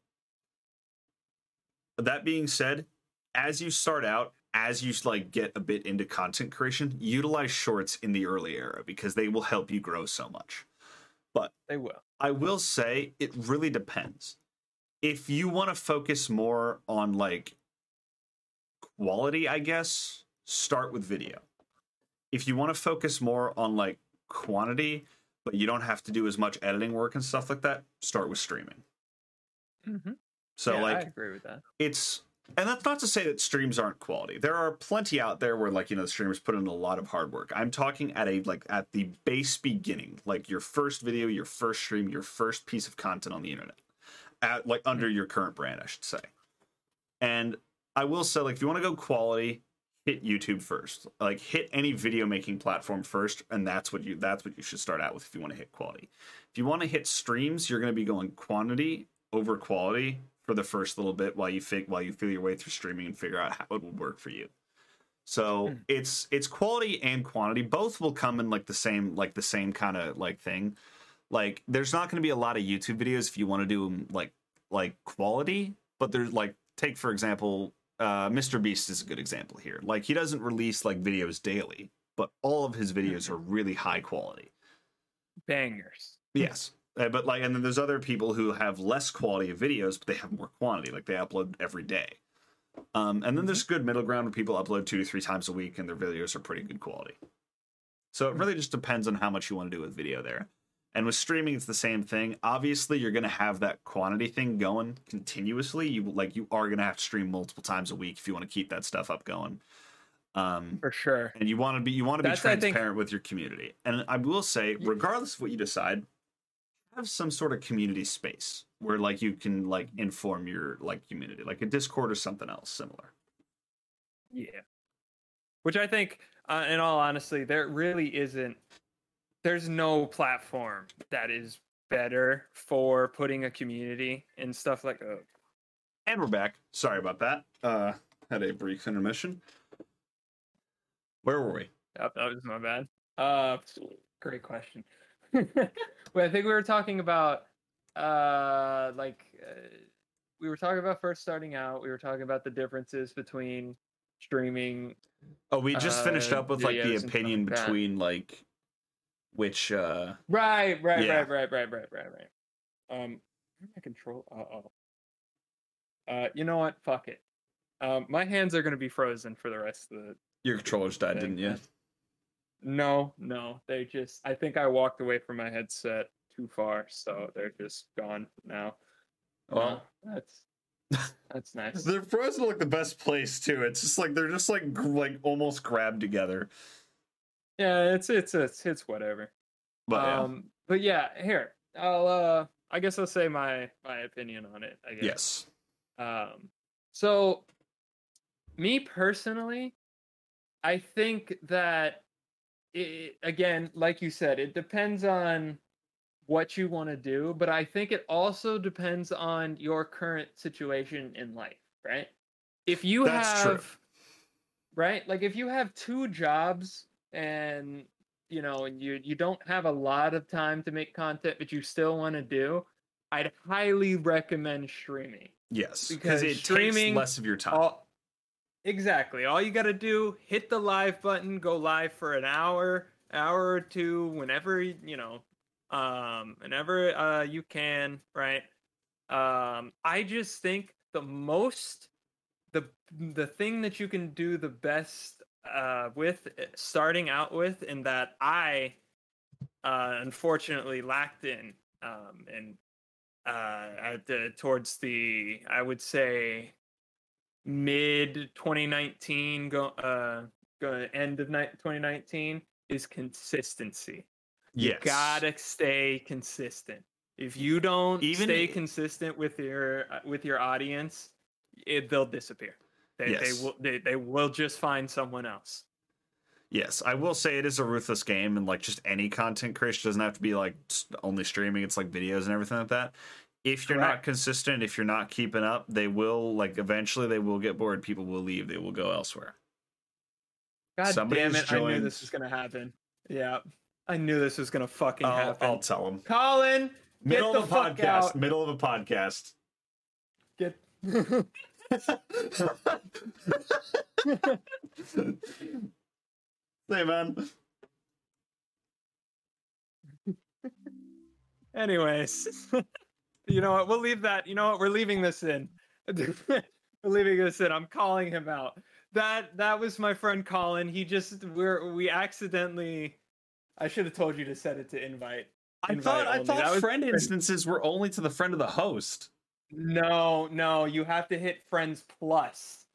that being said, as you start out, as you like get a bit into content creation, utilize shorts in the early era because they will help you grow so much. But they will. I will say it really depends. If you want to focus more on like quality, I guess, start with video. If you want to focus more on like quantity, but you don't have to do as much editing work and stuff like that, start with streaming. Mm-hmm. So yeah, like I agree with that. it's and that's not to say that streams aren't quality. There are plenty out there where like you know the streamers put in a lot of hard work. I'm talking at a like at the base beginning, like your first video, your first stream, your first piece of content on the internet. At like under your current brand, I should say. And I will say like if you want to go quality, hit YouTube first. Like hit any video making platform first and that's what you that's what you should start out with if you want to hit quality. If you want to hit streams, you're going to be going quantity over quality for the first little bit while you fig- while you feel your way through streaming and figure out how it will work for you. So Hmm. it's it's quality and quantity. Both will come in like the same like the same kind of like thing. Like there's not going to be a lot of YouTube videos if you want to do like like quality, but there's like take for example, uh, Mr. Beast is a good example here. Like he doesn't release like videos daily, but all of his videos are really high quality. Bangers. Yes. Uh, but like, and then there's other people who have less quality of videos, but they have more quantity. Like they upload every day. Um, and then there's good middle ground where people upload two to three times a week, and their videos are pretty good quality. So it really just depends on how much you want to do with video there. And with streaming, it's the same thing. Obviously, you're going to have that quantity thing going continuously. You like you are going to have to stream multiple times a week if you want to keep that stuff up going. Um, For sure. and you want to be you want to be I think- transparent with your community. And I will say, regardless of what you decide, have some sort of community space where like you can like inform your like community, like a Discord or something else similar. Yeah. Which I think, uh, in all honesty, there really isn't. There's no platform that is better for putting a community and stuff like. Uh, And we're back. Sorry about that. Uh, had a brief intermission. Where were we? that, that was my bad. Uh, great question. Well, I think we were talking about, uh, like, uh, we were talking about first starting out. We were talking about the differences between streaming. Oh, we just finished Uh, up with like the opinion like between like which uh Right, right, Yeah. right, right, right, right, right, right. Um, where my control? Uh oh. Uh, you know what? Fuck it. Um, my hands are gonna be frozen for the rest of the. your controllers died, thing. didn't you? No, no, they just. I think I walked away from my headset too far, so they're just gone now. Well, that's that's nice. they're frozen like the best place too. It's just like they're just like like almost grabbed together. Yeah, it's it's it's it's whatever. But yeah. um, but yeah, here I'll uh, I guess I'll say my my opinion on it. I guess. yes. Um, so, me personally, I think that it, again, like you said, it depends on what you want to do, but I think it also depends on your current situation in life, right? If you That's true. have, right, like if you have two jobs and you know, and you you don't have a lot of time to make content, but you still want to do, I'd highly recommend streaming Yes. because Because it streaming- takes less of your time. all, exactly. All you got to do, hit the live button, go live for an hour, hour or two, whenever you know, um, whenever uh you can, right? Um, I just think the most, the the thing that you can do the best uh with uh, starting out with, and that I uh unfortunately lacked in, um, and uh at the towards the I would say mid 2019 go uh go end of ni- 2019 is consistency. You yes. gotta stay consistent. If you don't Even stay consistent with your uh, with your audience, it, they'll disappear. They, Yes. they will they, they will just find someone else. Yes, I will say it is a ruthless game, and like just any content creation doesn't have to be like only streaming. It's like videos and everything like that. If you're not consistent, if you're not keeping up, they will like eventually they will get bored. People will leave. They will go elsewhere. God Somebody damn has it! I knew this was gonna happen. Yeah, I knew this was gonna fucking I'll, happen. I'll tell them. Colin, Middle get of the a fuck podcast. out. Middle of a podcast. Get. hey man. Anyways, you know what? We'll leave that. You know what? We're leaving this in. We're leaving this in. I'm calling him out. That that was my friend Colin. He just we're we accidentally. I should have told you to set it to invite. I thought I only. That thought was- friend instances were only to the friend of the host. No, no, you have to hit friends plus.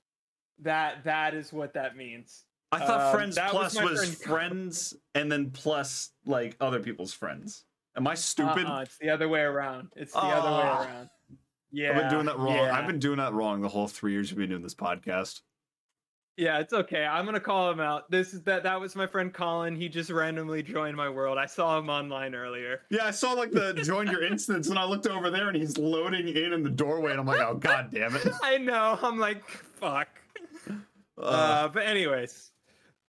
That that is what that means. I thought Um, friends was plus my was, friend friends and then plus like other people's friends. Am I stupid? Uh-uh, it's the other way around. It's the other way Ah. around. Yeah, I've been doing that wrong. yeah. I've been doing that wrong the whole three years we've been doing this podcast. Yeah, it's okay. I'm gonna call him out. This is that. That was my friend Colin. He just randomly joined my world. I saw him online earlier. Yeah, I saw like the join your instance, and I looked over there, and he's loading in in the doorway, and I'm like, oh god damn it. I know. I'm like, fuck. Uh, Uh, but anyways,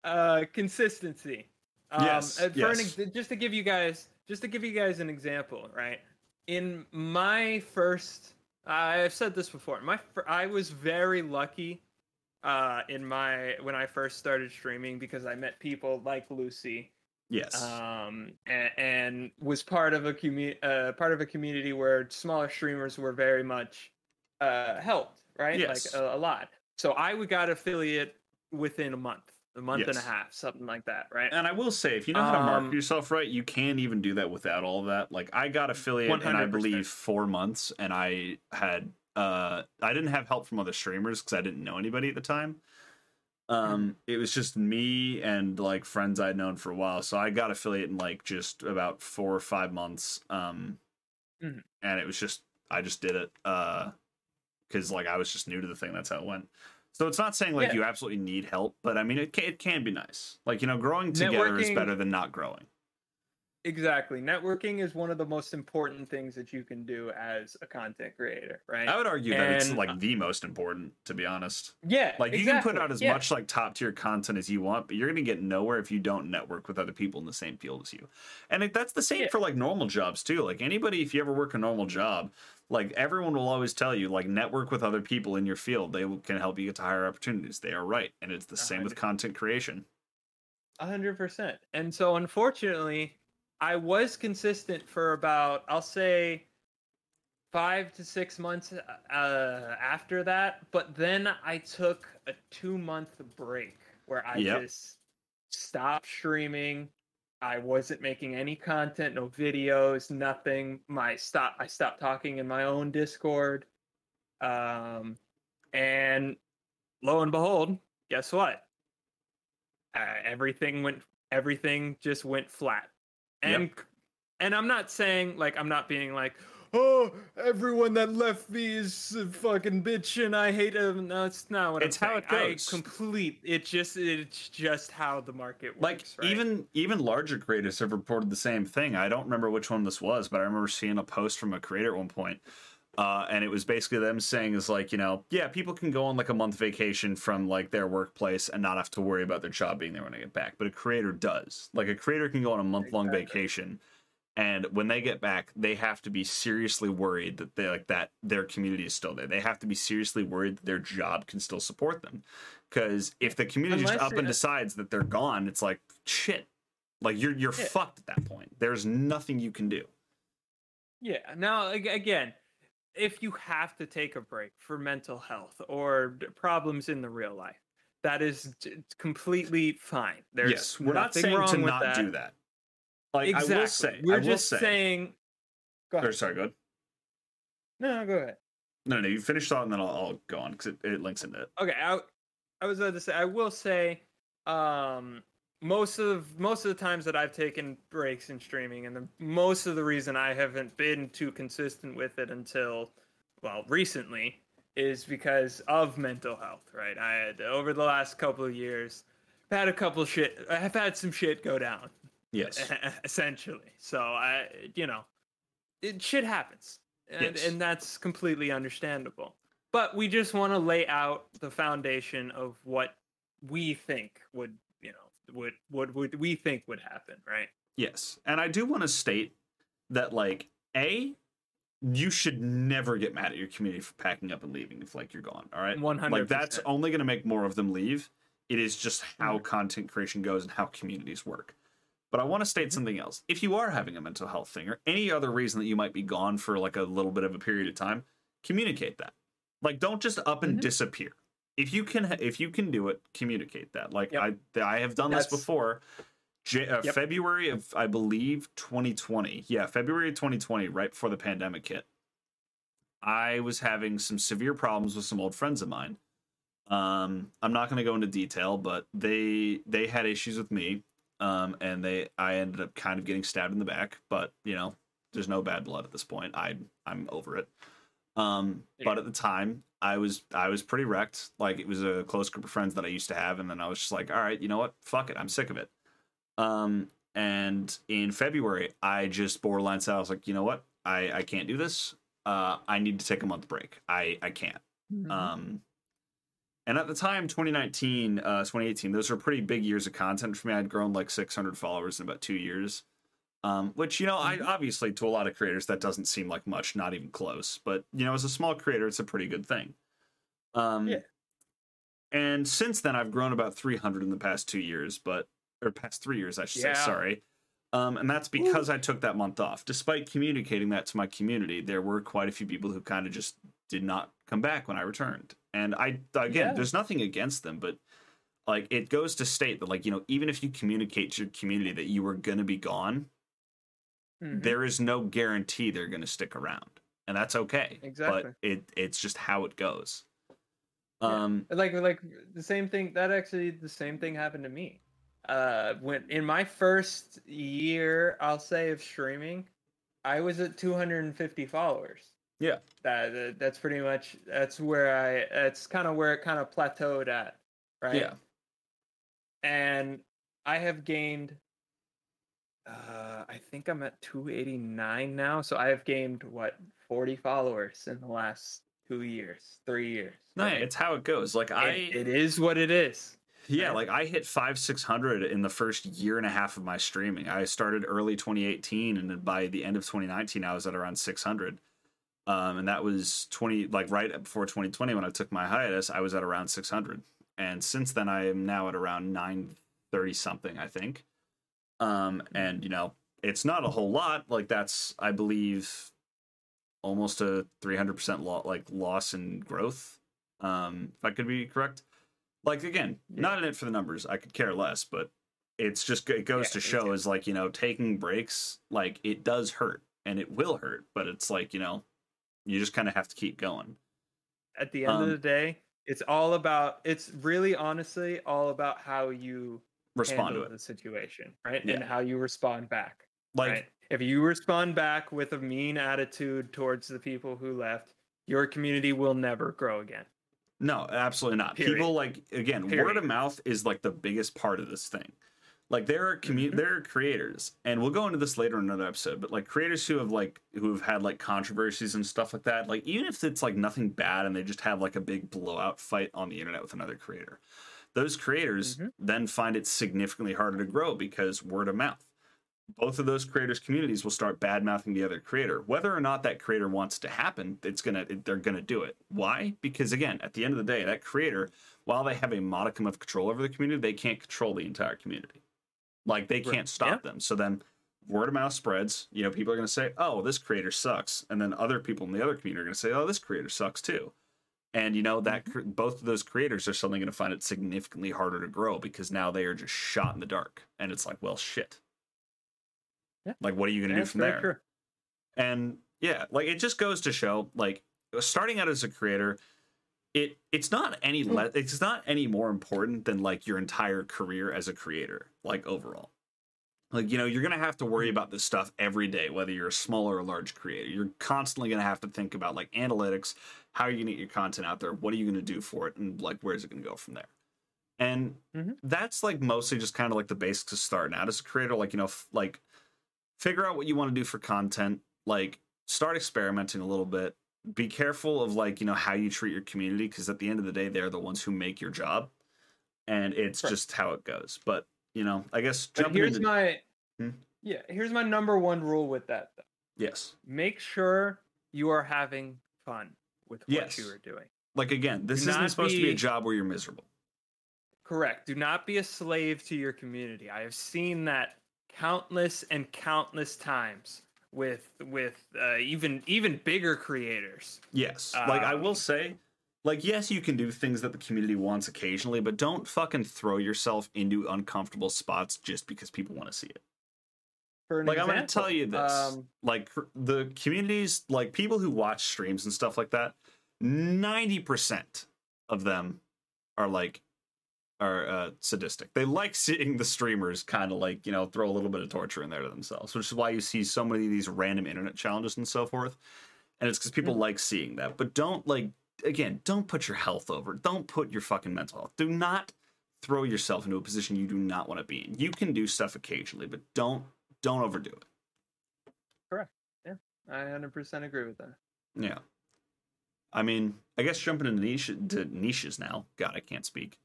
uh, consistency. Um, Yes, uh, For an yes. ex- just to give you guys, just to give you guys an example, right? In my first, I've said this before. My, fir- I was very lucky. Uh, in my when I first started streaming because I met people like Lucii, yes. um, and, and was part of a commu- uh, part of a community where smaller streamers were very much uh, helped, right? Yes. Like a, a lot. So I would got affiliate within a month a month and a half, something like that, right? And I will say, if you know how to market Um, yourself right, you can even do that without all that. Like I got affiliate in I 100%. believe four months, and I had uh I didn't have help from other streamers because I didn't know anybody at the time. Um, it was just me and like friends I'd known for a while, so I got affiliate in like just about four or five months. Um, Mhm. and it was just I just did it uh because like I was just new to the thing. That's how it went. So it's not saying like Yeah. you absolutely need help, but I mean it can, it can be nice. Like you know, growing together is better than not growing. Exactly. Networking is one of the most important things that you can do as a content creator, right? I would argue that it's like uh the most important, to be honest. yeah. Like you can put out as yeah. much like top tier content as you want, but you're gonna get nowhere if you don't network with other people in the same field as you. And it, that's the same Yeah. for like normal jobs too. Like anybody, if you ever work a normal job, like everyone will always tell you, like network with other people in your field. They can help you get to higher opportunities. They are right, and it's the same with content creation. A hundred percent. And so unfortunately, I was consistent for about I'll say five to six months uh, after that, but then I took a two month break where I Yep. just stopped streaming. I wasn't making any content, no videos, nothing. My stop I stopped talking in my own Discord. Um and lo and behold, guess what? uh, everything went everything just went flat and and i'm not saying like i'm not being like oh everyone that left me is a fucking bitch and i hate them. no it's not what It's i'm how saying. it goes. i complete it just it's just how the market Like works right? even even larger creators have reported the same thing. I don't remember which one this was, but I remember seeing a post from a creator at one point. Uh, and it was basically them saying is like, you know, yeah, people can go on like a month vacation from like their workplace and not have to worry about their job being there when they get back. But a creator does. Like a creator can go on a month long Exactly. vacation and when they get back, they have to be seriously worried that they like that their community is still there. They have to be seriously worried that their job can still support them. Because if the community just up and decides that they're gone, it's like shit. Like you're you're Yeah. fucked at that point. There's nothing you can do. Yeah. Now, again, if you have to take a break for mental health or problems in the real life, that is completely fine. There's yes, we're not saying wrong to with not that. do that. Like exactly. I will say, We're will just say, saying. Go ahead. or sorry, go ahead. No, no, go ahead. No, no, you finish thought and then I'll, I'll go on because it, it links into it. Okay, I, I was about to say I will say, um, most of most of the times that I've taken breaks in streaming, and the most of the reason I haven't been too consistent with it until, well, recently, is because of mental health. Right, I had over the last couple of years, I've had a couple shit. I've had some shit go down. Yes. essentially. So I, you know, it shit happens, and Yes. and that's completely understandable. But we just want to lay out the foundation of what we think would, you know, would would would we think would happen, right? Yes. And I do want to state that like A, you should never get mad at your community for packing up and leaving if like you're gone. All right. One Like that's only gonna make more of them leave. It is just how content creation goes and how communities work. But I want to state Mhm. something else. If you are having a mental health thing or any other reason that you might be gone for like a little bit of a period of time, communicate that. Like don't just up and Mhm. disappear. If you can if you can do it, communicate that. Like Yep. I I have done this before. J- uh, Yep. February of I believe 2020. Yeah, February of 2020, right before the pandemic hit. I was having some severe problems with some old friends of mine. Um, I'm not going to go into detail, but they they had issues with me, um, and they I ended up kind of getting stabbed in the back. But you know, there's no bad blood at this point. I I'm over it. Um, but at the time, I was I was pretty wrecked. Like it was a close group of friends that I used to have, and then I was just like, all right, you know what? Fuck it, I'm sick of it. Um, and in February, I just borderline said, I was like, you know what? I I can't do this. Uh, I need to take a month break. I I can't. Mhm. Um, and at the time, 2019, uh, 2018, those were pretty big years of content for me. I'd grown like 600 followers in about two years. Um, which, you know, I Mhm. obviously to a lot of creators, that doesn't seem like much, not even close. But, you know, as a small creator, it's a pretty good thing. Um, Yeah. And since then, I've grown about 300 in the past two years, but, or past three years, I should Yeah. say, sorry. Um, and that's because I took that month off. Despite communicating that to my community, there were quite a few people who kind of just did not come back when I returned. And I again, Yeah. there's nothing against them, but like it goes to state that like you know even if you communicate to your community that you were going to be gone Mhm. there is no guarantee they're going to stick around and that's okay Exactly. but it it's just how it goes Yeah. um like like the same thing that actually the same thing happened to me uh when in my first year i'll say of streaming i was at 250 followers Yeah. that that- that's pretty much that's where i that's kind of where it kind of plateaued at right yeah and i have gained uh i think i'm at 289 now so i have gained what 40 followers in the last two years three years no right? it's how it goes like i It- it is what it is Yeah, right? like I hit five six hundred in the first year and a half of my streaming. I started early 2018, and then by the end of 2019, I was at around 600. Um, and that was 20 like right before 2020 when I took my hiatus. I was at around 600, and since then I am now at around 930 something, I think. Um, and you know it's not a whole lot. Like that's I believe almost a 300 percent lo- like loss in growth. Um, if I could be correct like again Yeah. not in it for the numbers i could care less but it's just it goes Yeah, to show is like you know taking breaks like it does hurt and it will hurt but it's like you know you just kind of have to keep going at the end Um, of the day, it's all about it's really honestly all about how you respond to it the situation, right? Yeah. And how you respond back. like right? If you respond back with a mean attitude towards the people who left, your community will never grow again. no absolutely not Period. people like again word of mouth is like the biggest part of this thing like there are commu- Mhm. there are creators and we'll go into this later in another episode but like creators who have like who have had like controversies and stuff like that like even if it's like nothing bad and they just have like a big blowout fight on the internet with another creator those creators Mhm. then find it significantly harder to grow because word of mouth. Both of those creators communities will start bad mouthing the other creator. Whether or not that creator wants to happen it's gonna they're gonna do it. Why? Because again at the end of the day that creator while they have a modicum of control over the community they can't control the entire community like they can't stop them. So then word of mouth spreads. You know people are going to say oh this creator sucks. And then other people in the other community are going to say oh this creator sucks too. And you know that mm-hmm. cr- both of those creators are suddenly going to find it significantly harder to grow because now they are just shot in the dark. And it's like well shit. Yeah. like what are you going to do from there? true. and yeah like it just goes to show like starting out as a creator it it's not any Hmm. less it's not any more important than like your entire career as a creator like overall like you know you're gonna have to worry Hmm. about this stuff every day whether you're a small or a large creator you're constantly gonna have to think about like analytics how are you gonna get your content out there what are you gonna do for it and like where's it gonna go from there and Mhm. that's like mostly just kind of like the basics of starting out as a creator like you know f- like figure out what you want to do for content like start experimenting a little bit be careful of like you know how you treat your community because at the end of the day they're the ones who make your job and it's Right. just how it goes but you know i guess jumping here's into my Hmm? yeah, here's my number one rule with that. Though. yes Make sure you are having fun with what Yes. you are doing. like again this Do isn't supposed to be a job where you're miserable Correct. Do not be a slave to your community. I have seen that countless and countless times with with uh, even even bigger creators. yes. Like i will Um, say like yes you can do things that the community wants occasionally but don't fucking throw yourself into uncomfortable spots just because people want to see it. For an like i'm gonna tell you this. um, like the communities like people who watch streams and stuff like that 90% of them are like are uh, sadistic they like seeing the streamers kind of like you know throw a little bit of torture in there to themselves which is why you see so many of these random internet challenges and so forth and it's because people Mhm. like seeing that but don't like again don't put your health over don't put your fucking mental health do not throw yourself into a position you do not want to be in you can do stuff occasionally but don't don't overdo it Correct. Yeah, I 100% agree with that. Yeah. I mean, I guess jumping into niche to niches now. God, I can't speak.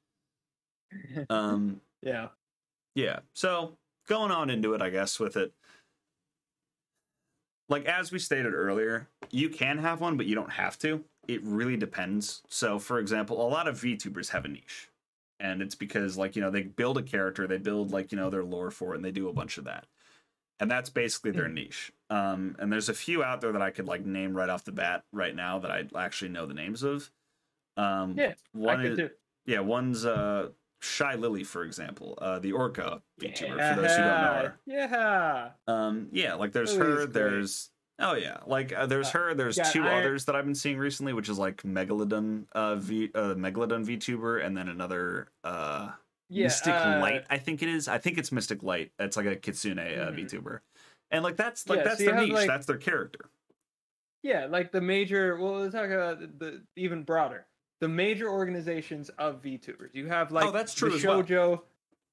Um, yeah. yeah. So going on into it, I guess with it. Like as we stated earlier, you can have one, but you don't have to. It really depends. So, for example, a lot of VTubers have a niche, and it's because like you know they build a character, they build like you know their lore for it, and they do a bunch of that, and that's basically their niche. Um, and there's a few out there that I could like name right off the bat right now that I actually know the names of. Um, Yeah, one I could is yeah, one's uh Shylily, for example, uh, the Orca VTuber. For those who don't know her, Yeah. um, yeah, like there's Lily's her. great. There's oh yeah, like uh, there's Uh, her. There's yeah, two I- others that I've been seeing recently, which is like Megalodon uh, V uh, Megalodon VTuber, and then another uh, Yeah. Mystic uh, Light. I think it is. I think it's Mystic Light. It's like a Kitsune uh, Mhm. VTuber, and like that's like Yeah, that's so their have, niche. like- that's their character. Yeah, like the major. Well, let's talk about the, the even broader. The major organizations of VTubers. You have like Oh, that's true as well.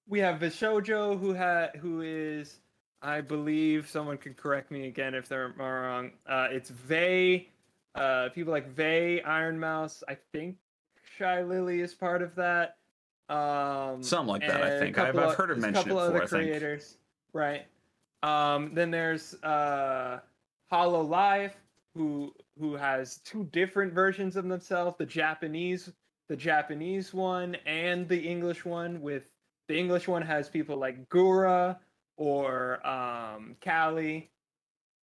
We have VShojo, who had who is, I believe, someone can correct me again if they're wrong. Uh, it's Vey. Uh, people like Vey, Ironmouse. I think Shylily is part of that. Um, Something like that, I think. I've- I've of- heard her there's a couple before, other I creators, right? Um, then there's uh, Hololive, who who has two different versions of themselves: the Japanese, the Japanese one, and the English one. With the English one has people like Gura or um, Calli.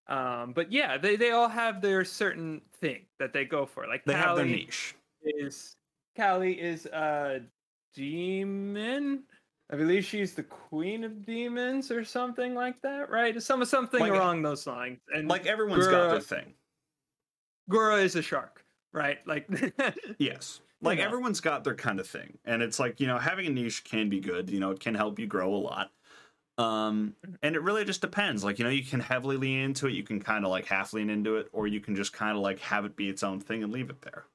Um, but yeah, they, they all have their certain thing that they go for. Like They have their niche. is Calli is a demon. I believe she's the queen of demons or something like that, right? Some something Like- along those lines. And Like everyone's got their thing. Gura is a shark, right? Like Yes. Like know. everyone's got their kind of thing. And it's like, you know, having a niche can be good. You know, it can help you grow a lot. Um, and it really just depends. Like, you know, you can heavily lean into it, you can kind of like half lean into it, or you can just kind of like have it be its own thing and leave it there.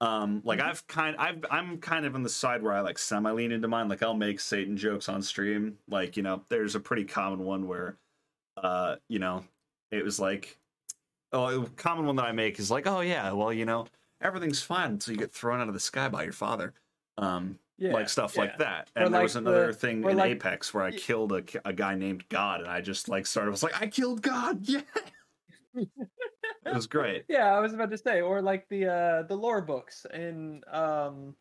Um, like Mhm. I've kind I've I'm kind of on the side where I like semi lean into mine. Like I'll make Satan jokes on stream. Like, you know, there's a pretty common one where uh, you know, it was like oh a common one that I make is like, oh yeah, well, you know, everything's fine until you get thrown out of the sky by your father. Um, yeah, like stuff like yeah. that. Or And there like was another the- thing in like- Apex where I killed a, a guy named God, and I just like started was like, I killed God, yeah. it was great. Yeah, I was about to say, or like the uh the lore books in um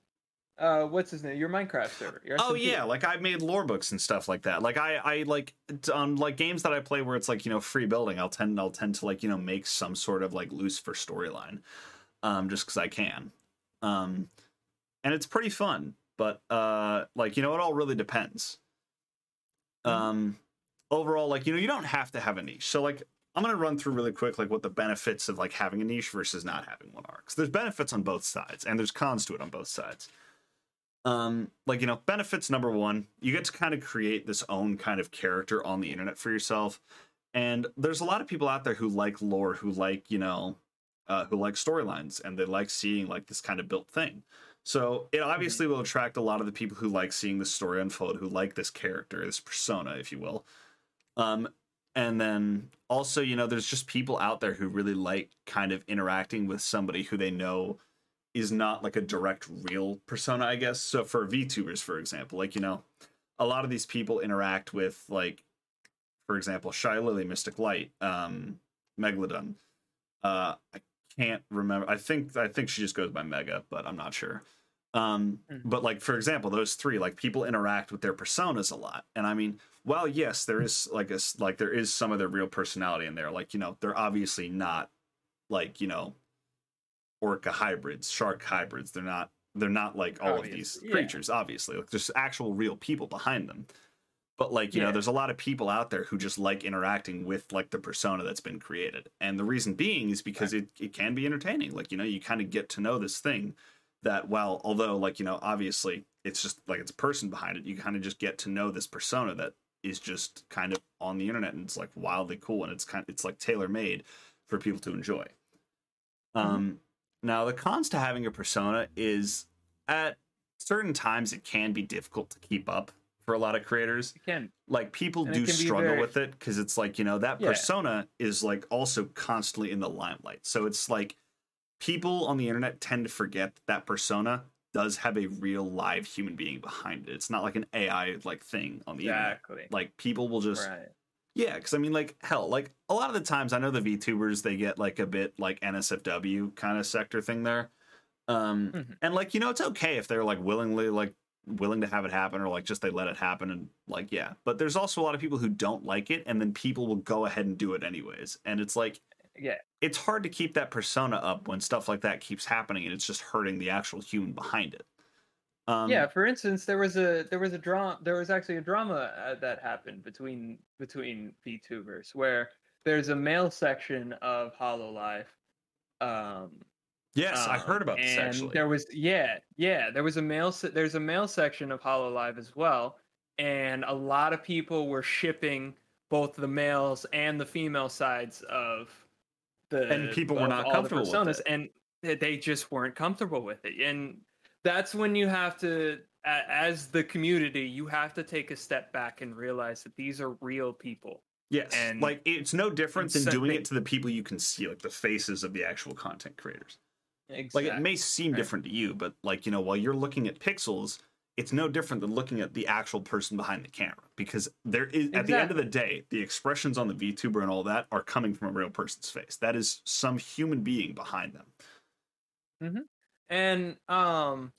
uh what's his name? Your Minecraft server. Your Oh SMP. yeah, like I've made lore books and stuff like that. Like I, I like on like games that I play where it's like you know free building. I'll tend, I'll tend to like you know make some sort of like loose for storyline, um, just because I can, um, and it's pretty fun. But uh, like you know, it all really depends. Mhm. Um, overall, like you know, you don't have to have a niche. So like I'm gonna run through really quick like what the benefits of like having a niche versus not having one are. 'Cause there's benefits on both sides, and there's cons to it on both sides um like you know benefits number one you get to kind of create this own kind of character on the internet for yourself. And there's a lot of people out there who like lore who like you know uh, who like storylines and they like seeing like this kind of built thing. So it obviously will attract a lot of the people who like seeing the story unfold who like this character this persona if you will. Um and then also you know there's just people out there who really like kind of interacting with somebody who they know is not like a direct real persona, I guess. So for VTubers, for example, like you know, a lot of these people interact with like, for example, Shylily, Mystic Light, um, Megalodon. Uh, I can't remember. I think I think she just goes by Mega, but I'm not sure. Um, Mhm. but like for example, those three, like people interact with their personas a lot, and I mean, while yes, there is like a like there is some of their real personality in there. Like you know, they're obviously not like you know orca hybrids, shark hybrids. They're not they're not like all of these yeah. creatures, obviously. Like there's actual real people behind them. But like, you know, there's a lot of people out there who just like interacting with like the persona that's been created. And the reason being is because it, it can be entertaining. Like, you know, you kind of get to know this thing that well, although like, you know, obviously it's just like it's a person behind it, you kind of just get to know this persona that is just kind of on the internet and it's like wildly cool and it's kind of, it's like tailor made for people to enjoy. Um now the cons to having a persona is at certain times it can be difficult to keep up for a lot of creators. You can. Like people And do struggle very- with it because it's like, you know, that Yeah. persona is like also constantly in the limelight. So it's like people on the internet tend to forget that, that persona does have a real live human being behind it. It's not like an AI like thing on the internet. Like people will just Right. Yeah, because I mean, like, hell, like a lot of the times I know the VTubers they get like a bit like NSFW kind of sector thing there, um, Mhm. and like you know it's okay if they're like willingly like willing to have it happen or like just they let it happen and like yeah, but there's also a lot of people who don't like it and then people will go ahead and do it anyways, and it's like Yeah. it's hard to keep that persona up when stuff like that keeps happening and it's just hurting the actual human behind it. Um, yeah, for instance, there was a there was a drama there was actually a drama uh, that happened between between VTubers where there's a male section of Hololive. Um, Yes, I um, heard about this and actually. There was yeah, yeah, there was a male se- there's a male section of Hollow Hololive as well, and a lot of people were shipping both the males and the female sides of the And people were not comfortable with it. and they just weren't comfortable with it. And that's when you have to as the community, you have to take a step back and realize that these are real people. yes, and- like it's no different than doing it to the people you can see, like the faces of the actual content creators. Exactly. Like it may seem right. different to you, but like you know, while you're looking at pixels, it's no different than looking at the actual person behind the camera because there is at the end of the day, the expressions on the VTuber and all that are coming from a real person's face. That is some human being behind them. Mm-hmm. And um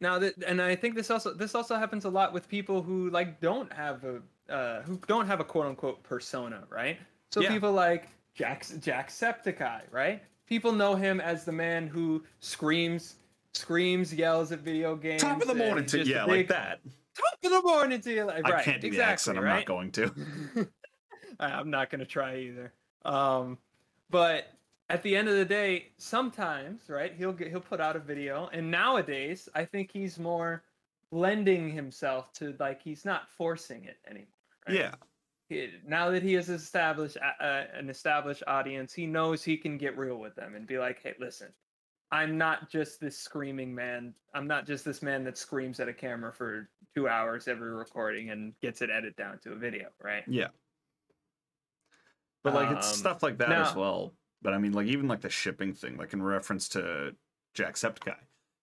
now that and i think this also this also happens a lot with people who like don't have a uh who don't have a quote unquote persona right so Yeah. people like jack jacksepticeye right people know him as the man who screams screams yells at video games Top of the morning to yeah, big- like that. top of the morning to you like, I can't do exactly, the accent. I'm right? not going to. I'm not gonna try either. Um, but at the end of the day, sometimes, right? He'll get he'll put out a video, and nowadays, I think he's more lending himself to like he's not forcing it anymore. Right? Yeah, He- now that he has established uh, an established audience, he knows he can get real with them and be like, "Hey, listen, I'm not just this screaming man. I'm not just this man that screams at a camera for two hours every recording and gets it edited down to a video, right?" yeah. But like it's Um, stuff like that as well. But I mean, like even like the shipping thing, like in reference to Jacksepticeye,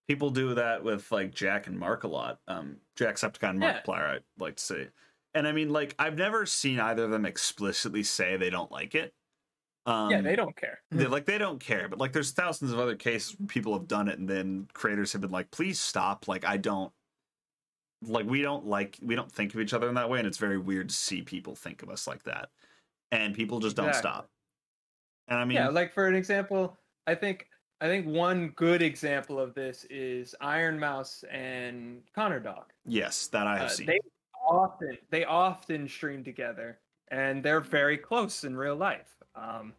people do that with like Jack and Mark a lot. Um, Jacksepticeye and Yeah. Markiplier, I'd like to say. And I mean, like I've never seen either of them explicitly say they don't like it. Um, yeah, they don't care. they like they don't care but like there's thousands of other cases where people have done it and then creators have been like please stop like i don't like we don't like we don't think of each other in that way and it's very weird to see people think of us like that and people just don't Exactly. stop and i mean yeah, like for an example, I think I think one good example of this is Ironmouse and Connor Dog. yes that i have Uh, seen they often they often stream together, and they're very close in real life. Um,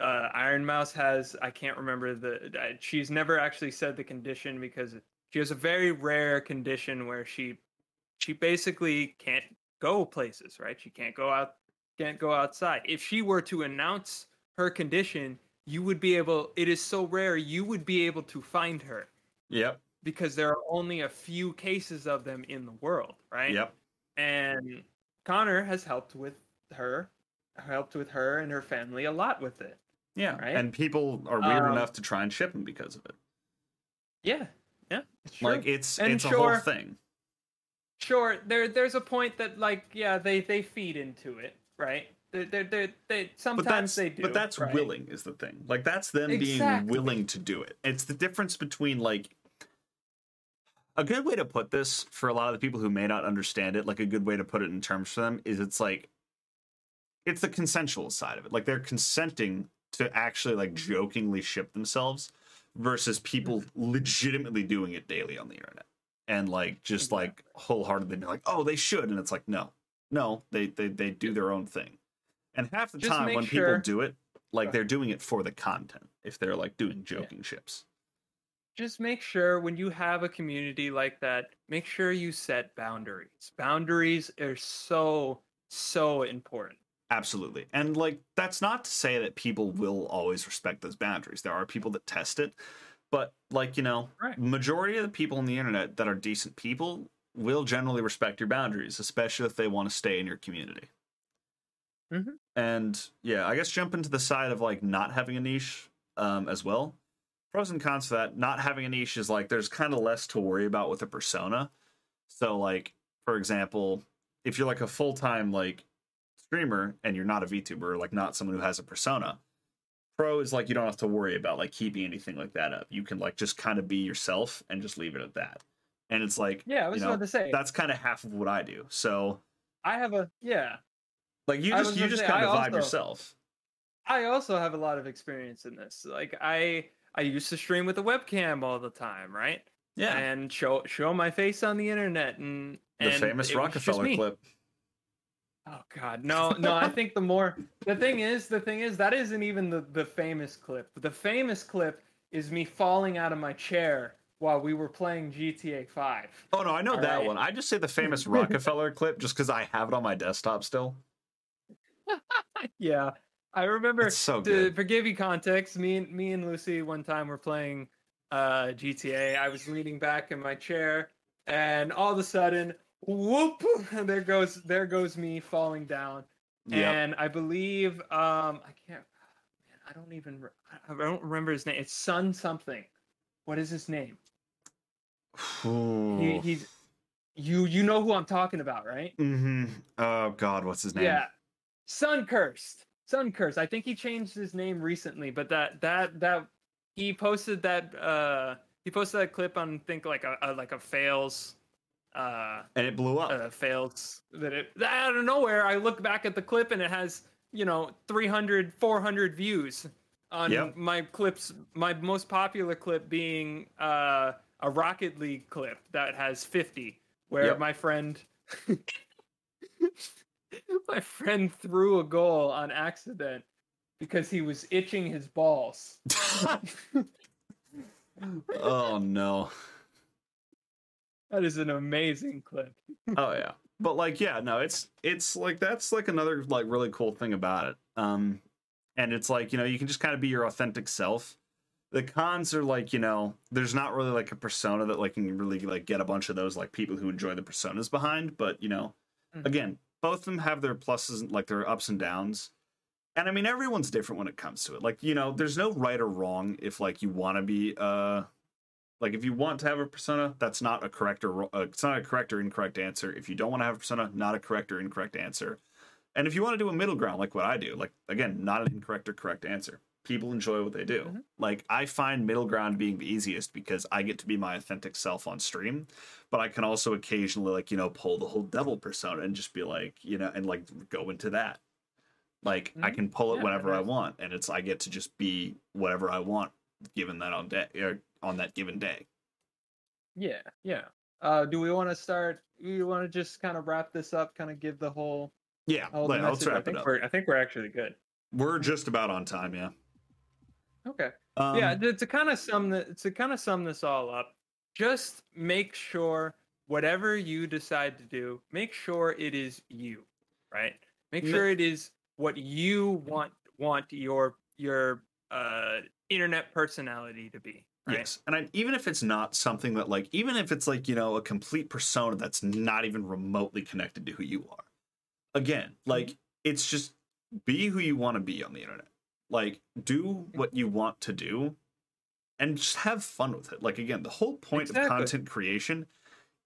uh, Ironmouse has I can't remember the uh, she's never actually said the condition because she has a very rare condition where she she basically can't go places. Right, she can't go out can't go outside. If she were to announce her condition, you would be able. It is so rare you would be able to find her yep because there are only a few cases of them in the world, right? yep And Connor has helped with her, helped with her and her family a lot with it. yeah Right? and people are weird Um, enough to try and ship them because of it Yeah, yeah, it's like it's And it's a whole thing sure. There, there's a point that like, yeah, they they feed into it, right? They, they, they, sometimes that's they do. but that's right? willing is the thing. Like that's them being willing to do it. It's the difference between like a good way to put this for a lot of the people who may not understand it like a good way to put it in terms for them is it's like it's the consensual side of it. Like they're consenting to actually like mm-hmm. jokingly ship themselves versus people mm-hmm. legitimately doing it daily on the internet. And like just like wholeheartedly be like oh they should. And it's like no. No they they, they do their own thing and half the Just time when sure- people do it like they're doing it for the content if they're like doing joking ships just make sure when you have a community like that, make sure you set boundaries. Boundaries are so so important. Absolutely. And like that's not to say that people will always respect those boundaries. There are people that test it, but like, you know, Right. majority of the people on the internet that are decent people will generally respect your boundaries, especially if they want to stay in your community. Mhm. And yeah, I guess jump into the side of like not having a niche um, as well. Pros and cons for that. Not having a niche is like there's kind of less to worry about with a persona. So like, for example, if you're like a full time like streamer and you're not a VTuber, like not someone who has a persona, pro is like you don't have to worry about like keeping anything like that up. You can like just kind of be yourself and just leave it at that. And it's like Yeah, I was you know, about to say. that's kind of half of what I do. So I have a yeah. Like you just you just say, kind I of vibe yourself. I also have a lot of experience in this. Like I I used to stream with a webcam all the time, right? Yeah. and show show my face on the internet and, the and famous it was just Rockefeller clip. Oh God, no, no. I think the more the thing is, the thing is that isn't even the the famous clip. The famous clip is me falling out of my chair while we were playing GTA Five. Oh no, I know All that right. one. I just say the famous Rockefeller clip just because I have it on my desktop still. Yeah, I remember. It's so to good. for give you context, me and me and Lucii one time were playing uh, GTA. I was leaning back in my chair, and all of a sudden, whoop! There goes there goes me falling down. Yeah. And I believe um I can't man, I don't even I I don't remember his name. It's Sun something. What is his name? He, he's you you know who I'm talking about, right? Mm-hmm. Oh God, what's his name? Yeah. Sun Cursed. Sun Cursed. I think he changed his name recently, but that that that he posted that uh he posted that clip on think like a, a like a fails uh And it blew up. uh, fails that it out of nowhere i look back at the clip and it has you know 300 400 views on Yep. my clips my most popular clip being uh, a rocket league clip that has 50 where Yep. my friend my friend threw a goal on accident because he was itching his balls oh no. that is an amazing clip Oh yeah. But like yeah, no, it's it's like that's like another like really cool thing about it. Um and it's like, you know, you can just kind of be your authentic self. The cons are like, you know, there's not really like a persona that like can really like get a bunch of those like people who enjoy the personas behind, but you know, Mhm. again, both of them have their pluses and like their ups and downs. And I mean everyone's different when it comes to it. Like, you know, there's no right or wrong if like you want to be uh like if you want to have a persona, that's not a correct or uh, it's not a correct or incorrect answer. If you don't want to have a persona, not a correct or incorrect answer. And if you want to do a middle ground, like what I do, like again, not an incorrect or correct answer. People enjoy what they do. Mhm. Like I find middle ground being the easiest because I get to be my authentic self on stream, but I can also occasionally like you know pull the whole devil persona and just be like you know and like go into that. Like I Mhm. can pull it Yeah, whenever I want, and it's I get to just be whatever I want given that on day or on that given day. Yeah, yeah. Uh, do we want to start? We want to just kind of wrap this up, kind of give the whole. Yeah, whole the let's message? I wrap it up. we're. I think we're actually good. We're just about on time, yeah. Okay. Um, yeah. To, to kind of sum the, to kind of sum this all up, just make sure whatever you decide to do, make sure it is you, right? Make sure it is what you want want your your uh internet personality to be. Right? Yes, and I, even if it's not something that like, even if it's like you know a complete persona that's not even remotely connected to who you are. Again, like it's just be who you want to be on the internet. Like do what you want to do, and just have fun with it. Like again, the whole point Exactly. of content creation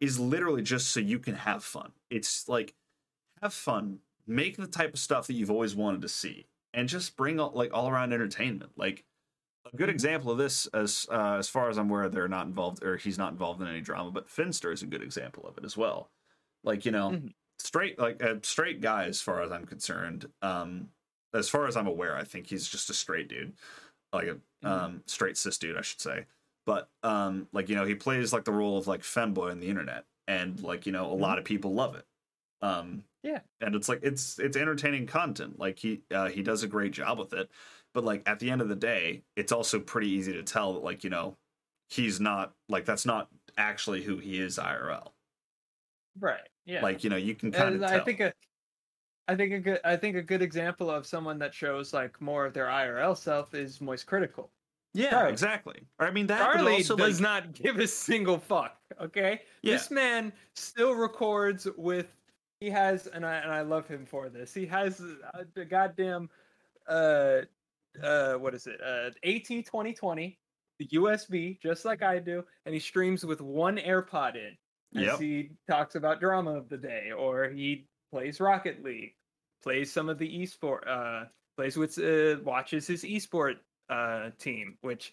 is literally just so you can have fun. It's like have fun, make the type of stuff that you've always wanted to see, and just bring all, like all around entertainment. Like a good Mhm. example of this, as uh, as far as I'm aware, they're not involved or he's not involved in any drama, but Finster is a good example of it as well. Like you know, Mhm. straight like a straight guy as far as I'm concerned. Um, as far as I'm aware, I think he's just a straight dude, like a Mm-hmm. um straight cis dude, I should say. But um, like you know, he plays like the role of like femboy on the internet, and like you know, a lot of people love it. Um, Yeah. and it's like it's it's entertaining content. Like he uh, he does a great job with it. But like at the end of the day, it's also pretty easy to tell that like you know, he's not like that's not actually who he is IRL. Right. Yeah. Like you know, you can kind of And tell. I think a, I think a good, I think a good example of someone that shows like more of their IRL self is Moist Critical. yeah, Charlie. exactly. I mean that. Charlie also, does like, not give a single fuck. Okay, Yeah. this man still records with. He has, and I and I love him for this. He has uh, the goddamn, uh, uh, what is it? Uh, AT twenty twenty, the USB, just like I do, and he streams with one AirPod in. As Yep. he talks about drama of the day, or he plays Rocket League, plays some of the esport, uh, plays with, uh, watches his esport uh team, which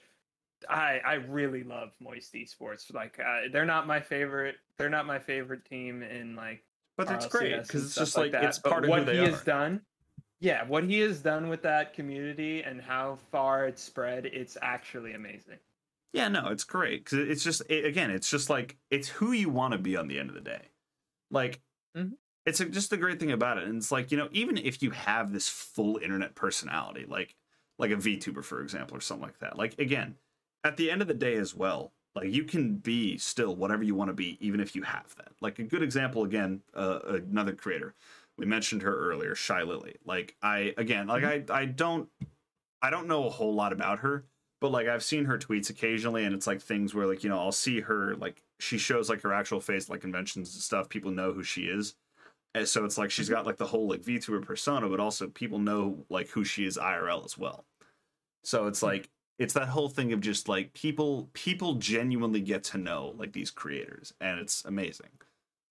I I really love Moist Esports. Like uh, they're not my favorite. They're not my favorite team in like. but that's RLCS great because it's just like, that. it's But part of what he are. has done. Yeah, what he has done with that community and how far it's spread, it's actually amazing. Yeah, no, it's great because it's just it, again, it's just like it's who you want to be on the end of the day. Like, Mhm. It's a, just the great thing about it, and it's like you know, even if you have this full internet personality, like like a VTuber, for example, or something like that. Like again, at the end of the day, as well, like you can be still whatever you want to be, even if you have that. Like a good example, again, uh, another creator. We mentioned her earlier, Shylily. Like I again, like I I don't I don't know a whole lot about her, but like I've seen her tweets occasionally, and it's like things where like you know I'll see her like she shows like her actual face like conventions and stuff. People know who she is, and so it's like she's mm-hmm. got like the whole like VTuber persona, but also people know like who she is IRL as well. So it's mm. like it's that whole thing of just like people people genuinely get to know like these creators, and it's amazing.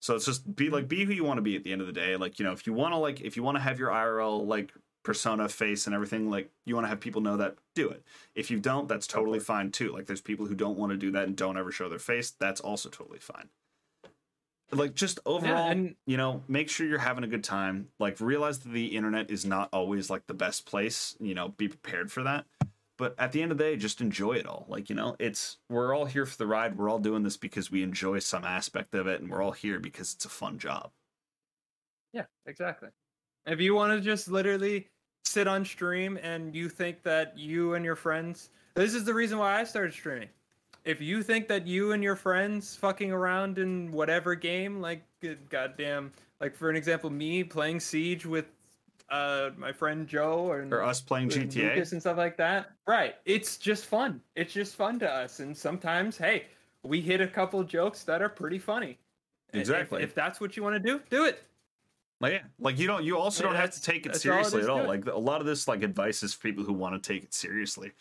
So it's just be like mm-hmm. be who you want to be at the end of the day. Like you know if you want to like if you want to have your IRL like persona face and everything like you want to have people know that do it. If you don't that's totally fine too. Like there's people who don't want to do that and don't ever show their face that's also totally fine like just overall and- you know make sure you're having a good time. Like realize that the internet is not always like the best place you know be prepared for that. But at the end of the day just enjoy it all. Like you know it's we're all here for the ride. We're all doing this because we enjoy some aspect of it and we're all here because it's a fun job. Yeah, exactly. If you want to just literally sit on stream and you think that you and your friends, this is the reason why I started streaming. If you think that you and your friends fucking around in whatever game, like goddamn, like for an example, me playing Siege with uh my friend Joe and or us playing gta Lucas and stuff like that. Right. It's just fun. It's just fun to us. And sometimes, hey, we hit a couple jokes that are pretty funny. And if- Exactly. If, that's what you want to do, do it. Like, yeah, like you don't. You also Yeah, don't have to take it that's all it seriously at all. Like a lot of this, like advice is for people who want to take it seriously,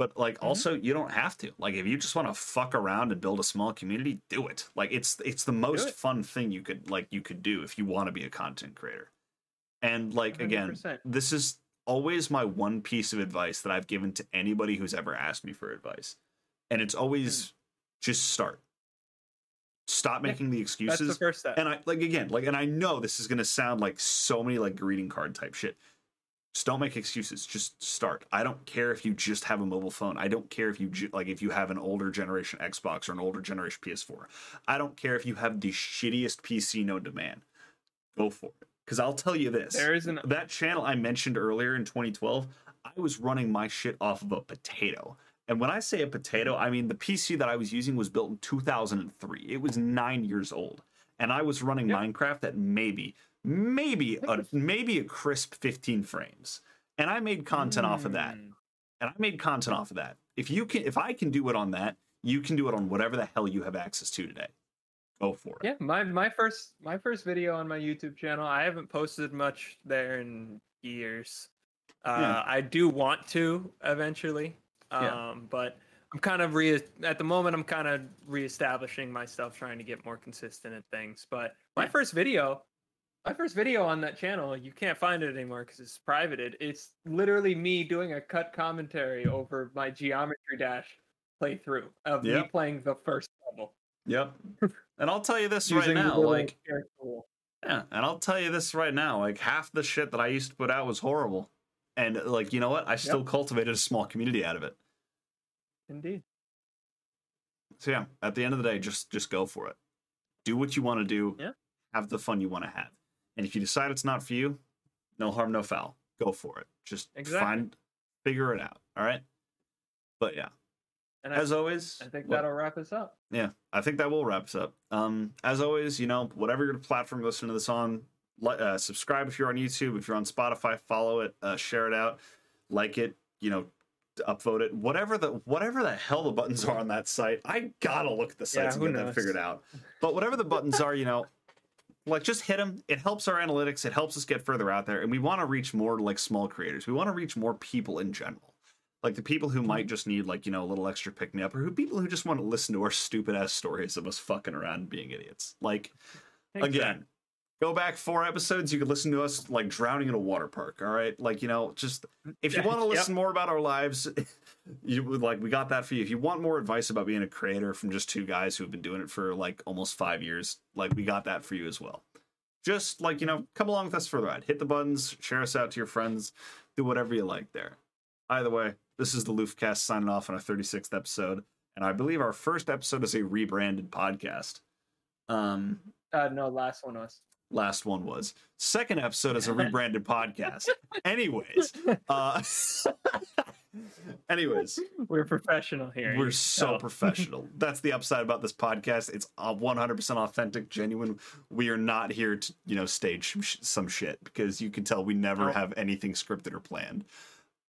but like Mm-hmm. also you don't have to. Like if you just want to fuck around and build a small community, do it. Like it's it's the most fun thing you could like you could do if you want to be a content creator. And like again, 100%. this is always my one piece of advice that I've given to anybody who's ever asked me for advice, and it's always just start. Stop Hmm. Yeah, making the That's excuses the first step. and I like again, like, and I know this is gonna sound like so many like greeting card type shit. Just don't make excuses. Just start. I don't care if you just have a mobile phone. I don't care if you ju- like if you have an older generation Xbox or an older generation PS4. I don't care if you have the shittiest PC known to man. Go for it. Because I'll tell you this: there is an that channel I mentioned earlier in 2012, I was running my shit off of a potato. And when I say a potato, I mean the PC that I was using was built in 2003. It was nine years old, and I was running Yep. Minecraft at maybe, maybe, a, maybe a crisp 15 frames. And I made content off of that. Mm. And I made content off of that. If you can, if I can do it on that, you can do it on whatever the hell you have access to today. Go for it. Yeah, my my first my first video on my YouTube channel. I haven't posted much there in years. Uh, Yeah. I do want to eventually, um, Yeah. but I'm kind of re at the moment. I'm kind of reestablishing myself, trying to get more consistent at things. But my Yeah. first video, my first video on that channel, you can't find it anymore because it's privated. It's literally me doing a cut commentary over my Geometry Dash playthrough of me playing the first level. Yep. And I'll tell you this right now, like. Yeah, and I'll tell you this right now, like half the shit that I used to put out was horrible. And like, you know what? I still cultivated a small community out of it. Indeed. So yeah, at the end of the day, just just go for it. Do what you want to do. Yeah. Have the fun you want to have. And if you decide it's not for you, no harm, no foul. Go for it. Just Exactly. find figure it out. All right. But yeah, And as I, always, I think that'll wrap us up. yeah, I think that will wrap us up. Um, as always, you know, whatever your platform you listen to this on, uh, subscribe if you're on YouTube. If you're on Spotify, follow it, uh, share it out, like it. You know, upvote it. Whatever the whatever the hell the buttons are on that site, I gotta look at the Yeah, and get that knows? figured out. But whatever the buttons are, you know, like just hit them. It helps our analytics. It helps us get further out there, and we want to reach more like small creators. We want to reach more people in general like the people who might just need like you know a little extra pick me up or who people who just want to listen to our stupid ass stories of us fucking around and being idiots like again go back four episodes you could listen to us like drowning in a water park all right like you know just if you want to yep. listen more about our lives you would like we got that for you if you want more advice about being a creator from just two guys who have been doing it for like almost five years like we got that for you as well just like you know come along with us for the ride hit the buttons share us out to your friends do whatever you like there either way this is the Loofcast signing off on our 36th episode, and and I believe our first episode is a rebranded podcast. Um, Uh, no, last one was. Last one was second episode as a rebranded podcast. Anyways, uh, anyways, We're professional here. we're so know. professional. That's the upside about this podcast. It's uh, 100% authentic, genuine. We are not here to, you know, stage some shit because you can tell we never Nope. have anything scripted or planned.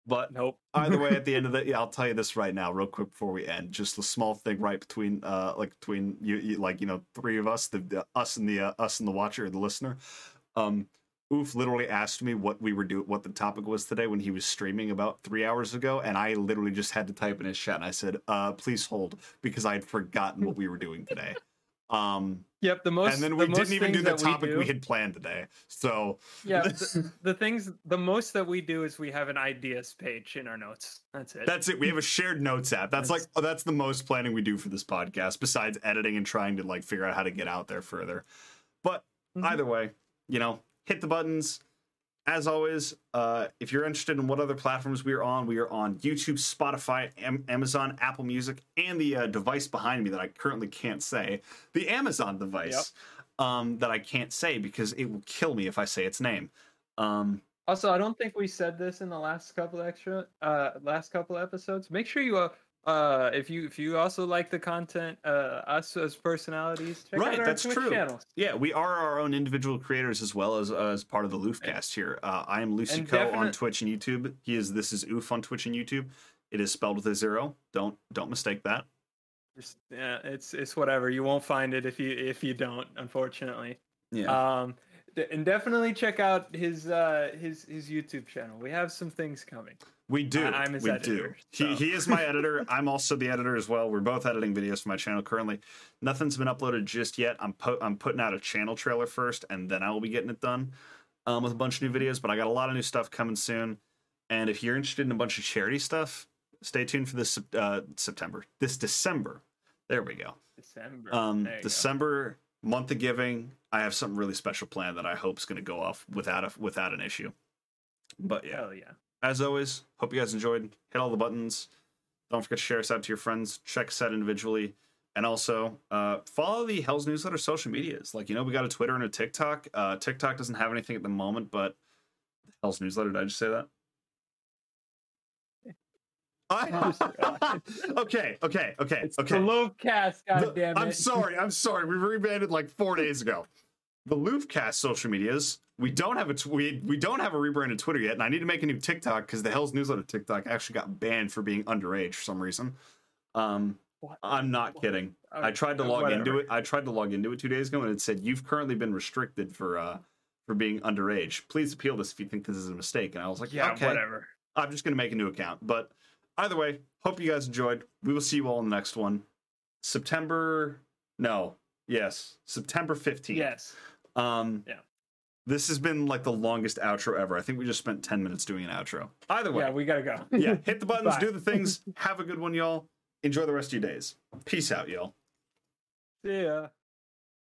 But Nope. either way, at the end of the, yeah, I'll tell you this right now, real quick before we end. Just a small thing right between, uh, like between you, you like you know, three of us, the, the us and the uh, us and the watcher or the listener. Um, Oof literally asked me what we were doing, what the topic was today when he was streaming about three hours ago, and I literally just had to type in his chat and I said, "Uh, please hold," because I had forgotten what we were doing today. Um, Yep. The most. and then we most didn't even do the that we topic do- we had planned today. So Yeah. The, the things. The most that we do is we have an ideas page in our notes. That's it. That's it. We have a shared notes app. That's like That's- oh, that's the most planning we do for this podcast, besides editing and trying to like figure out how to get out there further. But Mhm. either way, you know, hit the buttons. As always, uh, if you're interested in what other platforms we are on, we are on YouTube, Spotify, Am- Amazon, Apple Music, and the uh, device behind me that I currently can't say, the Amazon device um, that I can't say because it will kill me if I say its name. Um, Also, I don't think we said this in the last couple extra uh last couple episodes. Make sure you uh if you if you also like the content uh us as personalities, check Right, out our that's Twitch true. channels. Yeah, we are our own individual creators as well as uh, as part of the Loofcast here. Uh, I am LuciiKOH on Twitch and YouTube. He is this is Oof on Twitch and YouTube. It is spelled with a zero. Don't don't mistake that. Just, yeah, it's it's whatever. You won't find it if you if you don't, unfortunately. Yeah. Um and definitely check out his uh his his YouTube channel. We have some things coming. we do. I- I'm his we editor, do. He so. he is my editor. I'm also the editor as well. We're both editing videos for my channel currently. Nothing's been uploaded just yet. I'm po- I'm putting out a channel trailer first, and then I will be getting it done um, with a bunch of new videos. But I got a lot of new stuff coming soon. And if you're interested in a bunch of charity stuff, stay tuned for this uh, September, this December. There we go. December. Um, you go. Month of giving. I have something really special planned that I hope is going to go off without a without an issue. But yeah, Hell yeah. as always, hope you guys enjoyed. Hit all the buttons. Don't forget to share us out to your friends. Check us out individually. And also, uh, follow the Hell's Newsletter social medias. Like, you know, we got a Twitter and a TikTok. Uh, TikTok doesn't have anything at the moment, but Hell's Newsletter, did I just say that? I- okay, okay, okay, It's okay. the Love Cast, god The- damn it. I'm sorry. I'm sorry. We rebranded like four days ago. The Loofcast social medias. We don't have a tw- we we don't have a rebranded Twitter yet, and I need to make a new TikTok because the Hell's Newsletter TikTok actually got banned for being underage for some reason. Um, What? I'm not What? kidding. Uh, I tried to log whatever. into it. I tried to log into it two days ago, and it said you've currently been restricted for uh for being underage. Please appeal this if you think this is a mistake. And I was like, Yeah, okay. whatever. I'm just going to make a new account. But either way, hope you guys enjoyed. We will see you all in the next one. September, no, yes, September 15th. Yes. Um, Yeah. This has been like the longest outro ever. I think we just spent 10 minutes doing an outro. Either way, Yeah, we gotta go. yeah, hit the buttons, do the things. Have a good one, y'all. Enjoy the rest of your days. Peace out, y'all. See ya.